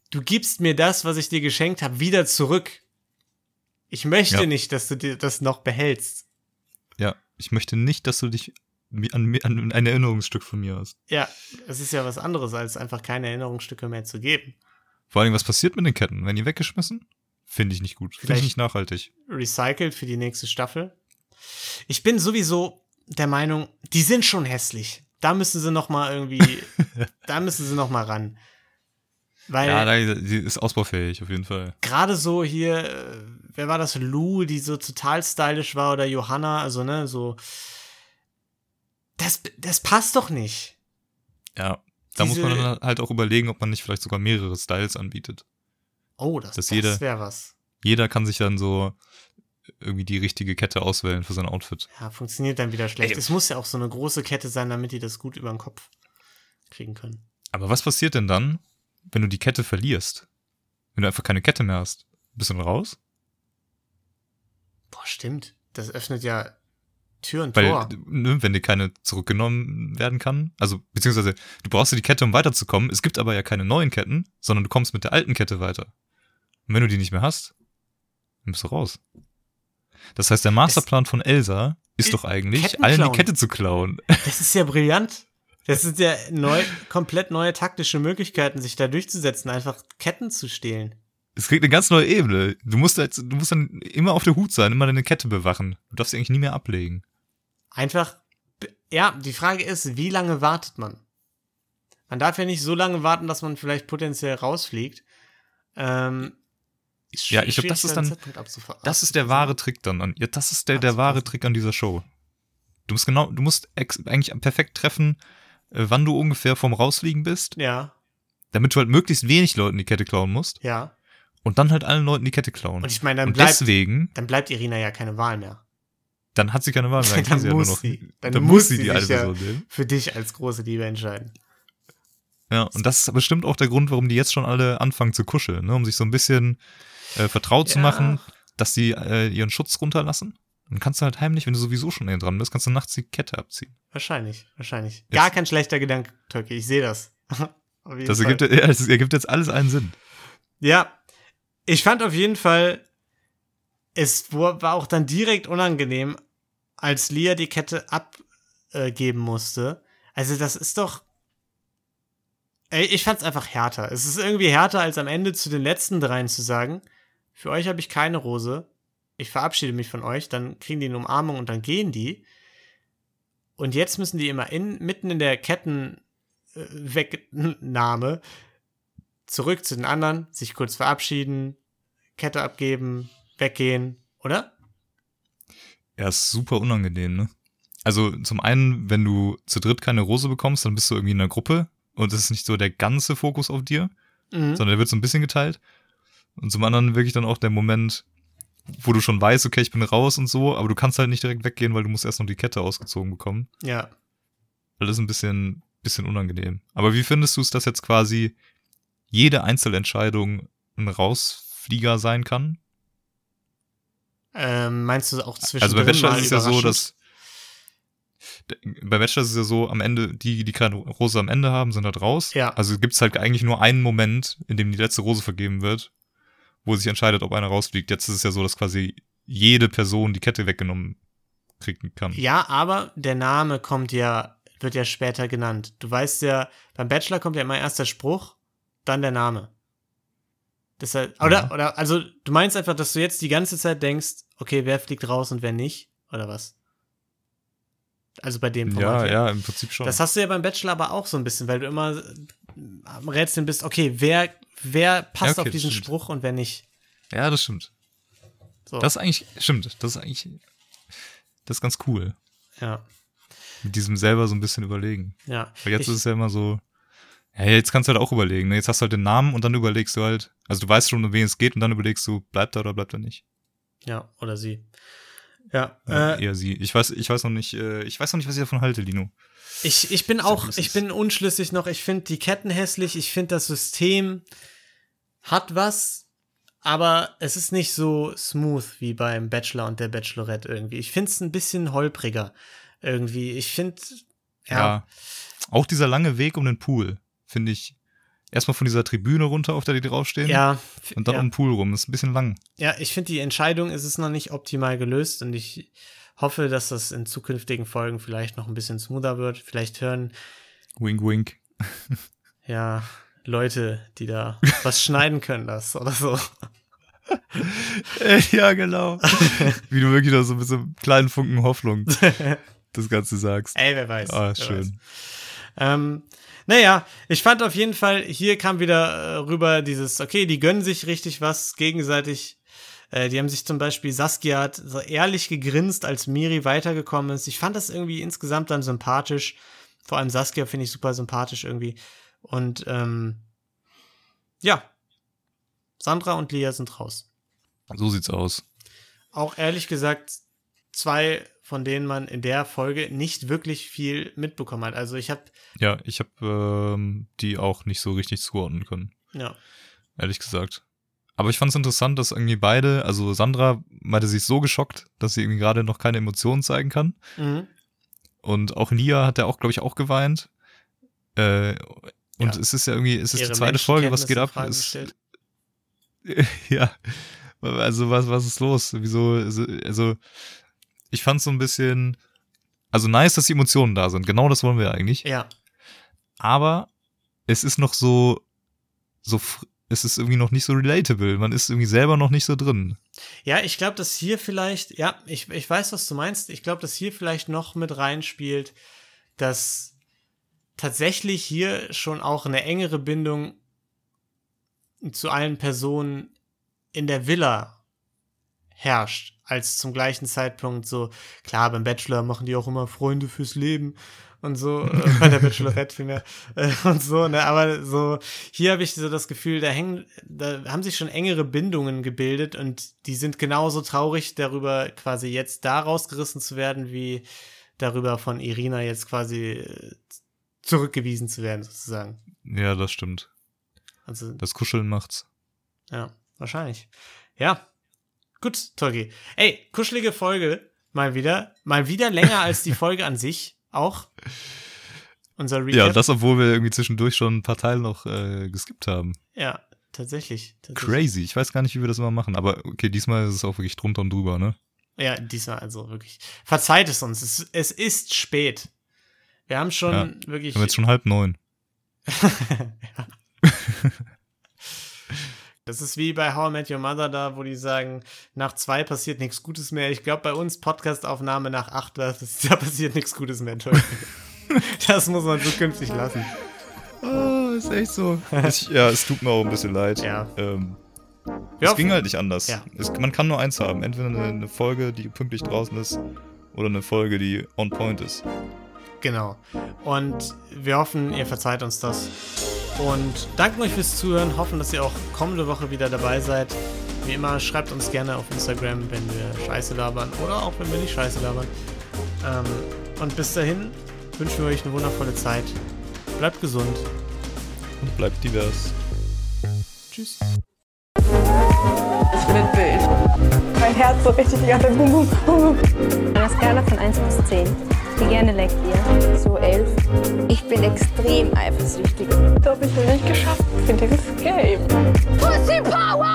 Speaker 1: du gibst mir das, was ich dir geschenkt habe, wieder zurück. Ich möchte
Speaker 2: Ja.
Speaker 1: nicht, dass du dir das noch behältst.
Speaker 2: Ja. Ich möchte nicht, dass du dich an, an ein Erinnerungsstück von mir hast.
Speaker 1: Ja, es ist ja was anderes, als einfach keine Erinnerungsstücke mehr zu geben.
Speaker 2: Vor allem, was passiert mit den Ketten? Werden die weggeschmissen? Finde ich nicht gut. Finde ich nicht nachhaltig.
Speaker 1: Recycelt für die nächste Staffel. Ich bin sowieso der Meinung, die sind schon hässlich. Da müssen sie noch mal irgendwie, da müssen sie noch mal ran. Weil
Speaker 2: Ja, nein, die ist ausbaufähig, auf jeden Fall.
Speaker 1: gerade so hier, äh, wer war das? Lou, die so total stylisch war oder Johanna, also ne, so. Das, das passt doch nicht.
Speaker 2: Ja. Da muss
Speaker 1: Diese-
Speaker 2: man dann halt auch überlegen, ob man nicht vielleicht sogar mehrere Styles anbietet.
Speaker 1: Oh, das,
Speaker 2: Dass
Speaker 1: das
Speaker 2: jeder-
Speaker 1: wäre was.
Speaker 2: Jeder kann sich dann so irgendwie die richtige Kette auswählen für sein Outfit.
Speaker 1: Ja, funktioniert dann wieder schlecht.
Speaker 2: Ey.
Speaker 1: Es muss ja auch so eine große Kette sein, damit die das gut über den Kopf kriegen können.
Speaker 2: Aber was passiert denn dann, wenn du die Kette verlierst? Wenn du einfach keine Kette mehr hast? Bist du dann raus?
Speaker 1: Boah, stimmt. Das öffnet ja Tür und
Speaker 2: Weil,
Speaker 1: Tor.
Speaker 2: ne, wenn dir keine zurückgenommen werden kann, also beziehungsweise du brauchst ja die Kette, um weiterzukommen. Es gibt aber ja keine neuen Ketten, sondern du kommst mit der alten Kette weiter. Und wenn du die nicht mehr hast, dann bist du raus. Das heißt, der Masterplan von Elsa ist doch eigentlich, allen die. Kette zu klauen.
Speaker 1: Das ist ja brillant. Das sind ja neu, komplett neue taktische Möglichkeiten, sich da durchzusetzen, einfach Ketten zu stehlen.
Speaker 2: Es kriegt eine ganz neue Ebene. Du musst, jetzt, du musst dann immer auf der Hut sein, immer deine Kette bewachen. Du darfst sie eigentlich nie mehr ablegen.
Speaker 1: Einfach, ja, die Frage ist, wie lange wartet man? Man darf ja nicht so lange warten, dass man vielleicht potenziell rausfliegt. Ähm, ist
Speaker 2: Ja, ich glaub, das ist
Speaker 1: da
Speaker 2: dann- Das ist der wahre Trick dann. An, ja, das ist der, der wahre Trick an dieser Show. Du musst genau, du musst eigentlich perfekt treffen, äh, wann du ungefähr vom Rausfliegen bist,
Speaker 1: Ja,
Speaker 2: damit du halt möglichst wenig Leuten die Kette klauen musst
Speaker 1: ja.
Speaker 2: und dann halt allen Leuten die Kette klauen.
Speaker 1: Und ich meine, dann bleibt,
Speaker 2: deswegen,
Speaker 1: dann bleibt Irina ja keine Wahl mehr.
Speaker 2: dann hat sie keine Wahl mehr.
Speaker 1: Dann
Speaker 2: kann sie ja
Speaker 1: muss
Speaker 2: noch,
Speaker 1: sie. Dann
Speaker 2: Dann,
Speaker 1: muss
Speaker 2: muss sie die
Speaker 1: ja-
Speaker 2: Person nehmen.
Speaker 1: Für dich als große Liebe entscheiden.
Speaker 2: Ja, und das ist bestimmt auch der Grund, warum die jetzt schon alle anfangen zu kuscheln, ne? um sich so ein bisschen äh, vertraut zu
Speaker 1: Ja.
Speaker 2: machen, dass sie äh, ihren Schutz runterlassen. Dann kannst du halt heimlich, wenn du sowieso schon näher dran bist, kannst du nachts die Kette abziehen.
Speaker 1: Wahrscheinlich, wahrscheinlich. Gar kein schlechter Gedanke, Türke. Ich sehe das.
Speaker 2: Das ergibt, ja, das ergibt jetzt alles einen Sinn.
Speaker 1: Ja, ich fand auf jeden Fall, es war auch dann direkt unangenehm, als Lia die Kette abgeben musste. Also das ist doch. Ey, ich fand's einfach härter. Es ist irgendwie härter, als am Ende zu den letzten dreien zu sagen, für euch habe ich keine Rose. Ich verabschiede mich von euch, dann kriegen die eine Umarmung und dann gehen die. Und jetzt müssen die immer in, mitten in der Kettenwegnahme zurück zu den anderen, sich kurz verabschieden, Kette abgeben, weggehen, oder?
Speaker 2: Ja, ist super unangenehm, ne? Also zum einen, wenn du zu dritt keine Rose bekommst, dann bist du irgendwie in einer Gruppe und es ist nicht so der ganze Fokus auf dir,
Speaker 1: Mhm.
Speaker 2: sondern der wird so ein bisschen geteilt. Und zum anderen wirklich dann auch der Moment, wo du schon weißt, okay, ich bin raus und so, aber du kannst halt nicht direkt weggehen, weil du musst erst noch die Kette ausgezogen bekommen.
Speaker 1: Ja.
Speaker 2: Das ist ein bisschen, bisschen unangenehm. Aber wie findest du es, dass jetzt quasi jede Einzelentscheidung ein Rausflieger sein kann?
Speaker 1: Ähm, meinst du auch zwischen
Speaker 2: Also bei Bachelor ist es ja so, dass bei Bachelor ist es ja so, am Ende, die, die keine Rose am Ende haben, sind halt raus.
Speaker 1: Ja.
Speaker 2: Also gibt es halt eigentlich nur einen Moment, in dem die letzte Rose vergeben wird, wo sich entscheidet, ob einer rausfliegt. Jetzt ist es ja so, dass quasi jede Person die Kette weggenommen kriegen kann.
Speaker 1: Ja, aber der Name kommt ja, wird ja später genannt. Du weißt ja, beim Bachelor kommt ja immer erst der Spruch, dann der Name. Deshalb, oder,
Speaker 2: Ja.
Speaker 1: oder, also, du meinst einfach, dass du jetzt die ganze Zeit denkst, okay, wer fliegt raus und wer nicht, oder was? Also bei dem
Speaker 2: ja,
Speaker 1: hier.
Speaker 2: ja, im Prinzip schon.
Speaker 1: Das hast du ja beim Bachelor aber auch so ein bisschen, weil du immer am Rätseln bist, okay, wer, wer passt
Speaker 2: Ja, okay,
Speaker 1: auf diesen. Spruch und wer nicht.
Speaker 2: ja, das stimmt.
Speaker 1: So,
Speaker 2: Das ist eigentlich, stimmt, das ist eigentlich, das ist ganz cool.
Speaker 1: ja,
Speaker 2: Mit diesem selber so ein bisschen überlegen.
Speaker 1: ja.
Speaker 2: Weil jetzt
Speaker 1: Ich-
Speaker 2: ist es ja immer so, ja, jetzt kannst du halt auch überlegen. Ne? Jetzt hast du halt den Namen und dann überlegst du halt, also du weißt schon, um wen es geht und dann überlegst du, bleibt er oder bleibt er nicht.
Speaker 1: Ja, oder sie. Ja,
Speaker 2: Ja,
Speaker 1: äh,
Speaker 2: eher sie. Ich weiß, ich weiß noch nicht, äh, ich weiß noch nicht, was ich davon halte, Lino.
Speaker 1: ich, ich bin auch, ich bin unschlüssig noch. Ich finde die Ketten hässlich. Ich finde das System hat was, aber es ist nicht so smooth wie beim Bachelor und der Bachelorette irgendwie. Ich finde es ein bisschen holpriger irgendwie. Ich finde,
Speaker 2: Ja.
Speaker 1: ja,
Speaker 2: Auch dieser lange Weg um den Pool, finde ich. Erstmal von dieser Tribüne runter, auf der die draufstehen.
Speaker 1: ja,
Speaker 2: Und dann
Speaker 1: ja.
Speaker 2: um den Pool rum. Das ist ein bisschen lang.
Speaker 1: Ja, ich finde die Entscheidung ist es noch nicht optimal gelöst und ich hoffe, dass das in zukünftigen Folgen vielleicht noch ein bisschen smoother wird. Vielleicht hören
Speaker 2: Wink, wink.
Speaker 1: ja Leute, die da was schneiden können, das oder so.
Speaker 2: ja, genau. Wie du wirklich noch so mit so einem kleinen Funken Hoffnung das Ganze sagst.
Speaker 1: Ey, wer weiß.
Speaker 2: Ah,
Speaker 1: wer
Speaker 2: schön.
Speaker 1: Weiß. Ähm, naja, ich fand auf jeden Fall, hier kam wieder äh, rüber dieses, okay, die gönnen sich richtig was gegenseitig. Äh, die haben sich zum Beispiel, Saskia hat so ehrlich gegrinst, als Miri weitergekommen ist. Ich fand das irgendwie insgesamt dann sympathisch. Vor allem Saskia finde ich super sympathisch irgendwie. Und ähm, ja, Sandra und Lia sind raus.
Speaker 2: So sieht's aus.
Speaker 1: Auch ehrlich gesagt, zwei, von denen man in der Folge nicht wirklich viel mitbekommen hat. Also ich habe,
Speaker 2: Ja, ich habe ähm, die auch nicht so richtig zuordnen können.
Speaker 1: ja,
Speaker 2: ehrlich gesagt. Aber ich fand es interessant, dass irgendwie beide, also Sandra meinte, sie ist so geschockt, dass sie irgendwie gerade noch keine Emotionen zeigen kann.
Speaker 1: mhm.
Speaker 2: Und auch Lia hat ja auch, glaube ich, auch geweint. Äh, und
Speaker 1: Ja.
Speaker 2: es ist ja irgendwie, es ist
Speaker 1: ihre
Speaker 2: die zweite Folge, was geht ab? Es, ja. Also was, was ist los? Wieso, also ich fand so ein bisschen, also nice, dass die Emotionen da sind. Genau das wollen wir eigentlich.
Speaker 1: Ja.
Speaker 2: Aber es ist noch so, so, es ist irgendwie noch nicht so relatable. Man ist irgendwie selber noch nicht so drin.
Speaker 1: Ja, ich glaube, dass hier vielleicht, ja, ich, ich weiß, was du meinst. Ich glaube, dass hier vielleicht noch mit reinspielt, dass tatsächlich hier schon auch eine engere Bindung zu allen Personen in der Villa herrscht, als zum gleichen Zeitpunkt so, klar, beim Bachelor machen die auch immer Freunde fürs Leben und so, äh, bei der Bachelorette vielmehr, äh, und so, ne, aber so, hier habe ich so das Gefühl, da hängen, da haben sich schon engere Bindungen gebildet und die sind genauso traurig darüber, quasi jetzt da rausgerissen zu werden, wie darüber von Irina jetzt quasi äh, zurückgewiesen zu werden, sozusagen.
Speaker 2: Ja, das stimmt.
Speaker 1: Also,
Speaker 2: Das Kuscheln macht's.
Speaker 1: ja, wahrscheinlich. Ja. Gut, Tolki. Ey, kuschelige Folge. Mal wieder. Mal wieder länger als die Folge an sich. Auch. Unser Recap.
Speaker 2: Ja, das, obwohl wir irgendwie zwischendurch schon ein paar Teile noch äh, geskippt haben.
Speaker 1: Ja, tatsächlich. tatsächlich.
Speaker 2: Crazy. Ich weiß gar nicht, wie wir das immer machen. Aber okay, diesmal ist es auch wirklich drunter und drüber, ne?
Speaker 1: Ja, diesmal also wirklich. Verzeiht es uns. Es, es ist spät. Wir haben schon
Speaker 2: Ja,
Speaker 1: wirklich.
Speaker 2: Wir haben jetzt schon halb neun.
Speaker 1: Das ist wie bei How I Met Your Mother da, wo die sagen, nach zwei passiert nichts Gutes mehr. Ich glaube, bei uns Podcastaufnahme nach acht, da, da passiert nichts Gutes mehr. Das muss man zukünftig lassen.
Speaker 2: Oh, ist echt so. Ich, ja, es tut mir auch ein bisschen leid.
Speaker 1: Ja.
Speaker 2: Ähm, es ging halt nicht anders.
Speaker 1: Ja.
Speaker 2: Es, man kann nur eins haben. Entweder eine, eine Folge, die pünktlich draußen ist, oder eine Folge, die on point ist.
Speaker 1: Genau. Und wir hoffen, ihr verzeiht uns das. Und danken euch fürs Zuhören. Hoffen, dass ihr auch kommende Woche wieder dabei seid. Wie immer, schreibt uns gerne auf Instagram, wenn wir Scheiße labern oder auch wenn wir nicht Scheiße labern. Ähm, und bis dahin wünschen wir euch eine wundervolle Zeit. Bleibt gesund.
Speaker 2: Und bleibt divers.
Speaker 1: Tschüss.
Speaker 3: Ich bin wild. Mein Herz so richtig die ganze Zeit bum, bum, bum,
Speaker 4: einer Skala von 1 bis 10 die gerne leckt ihr.
Speaker 5: So elf. Ich bin extrem eifersüchtig.
Speaker 3: Da habe ich noch nicht geschafft Ich finde das Game. Pussy Power!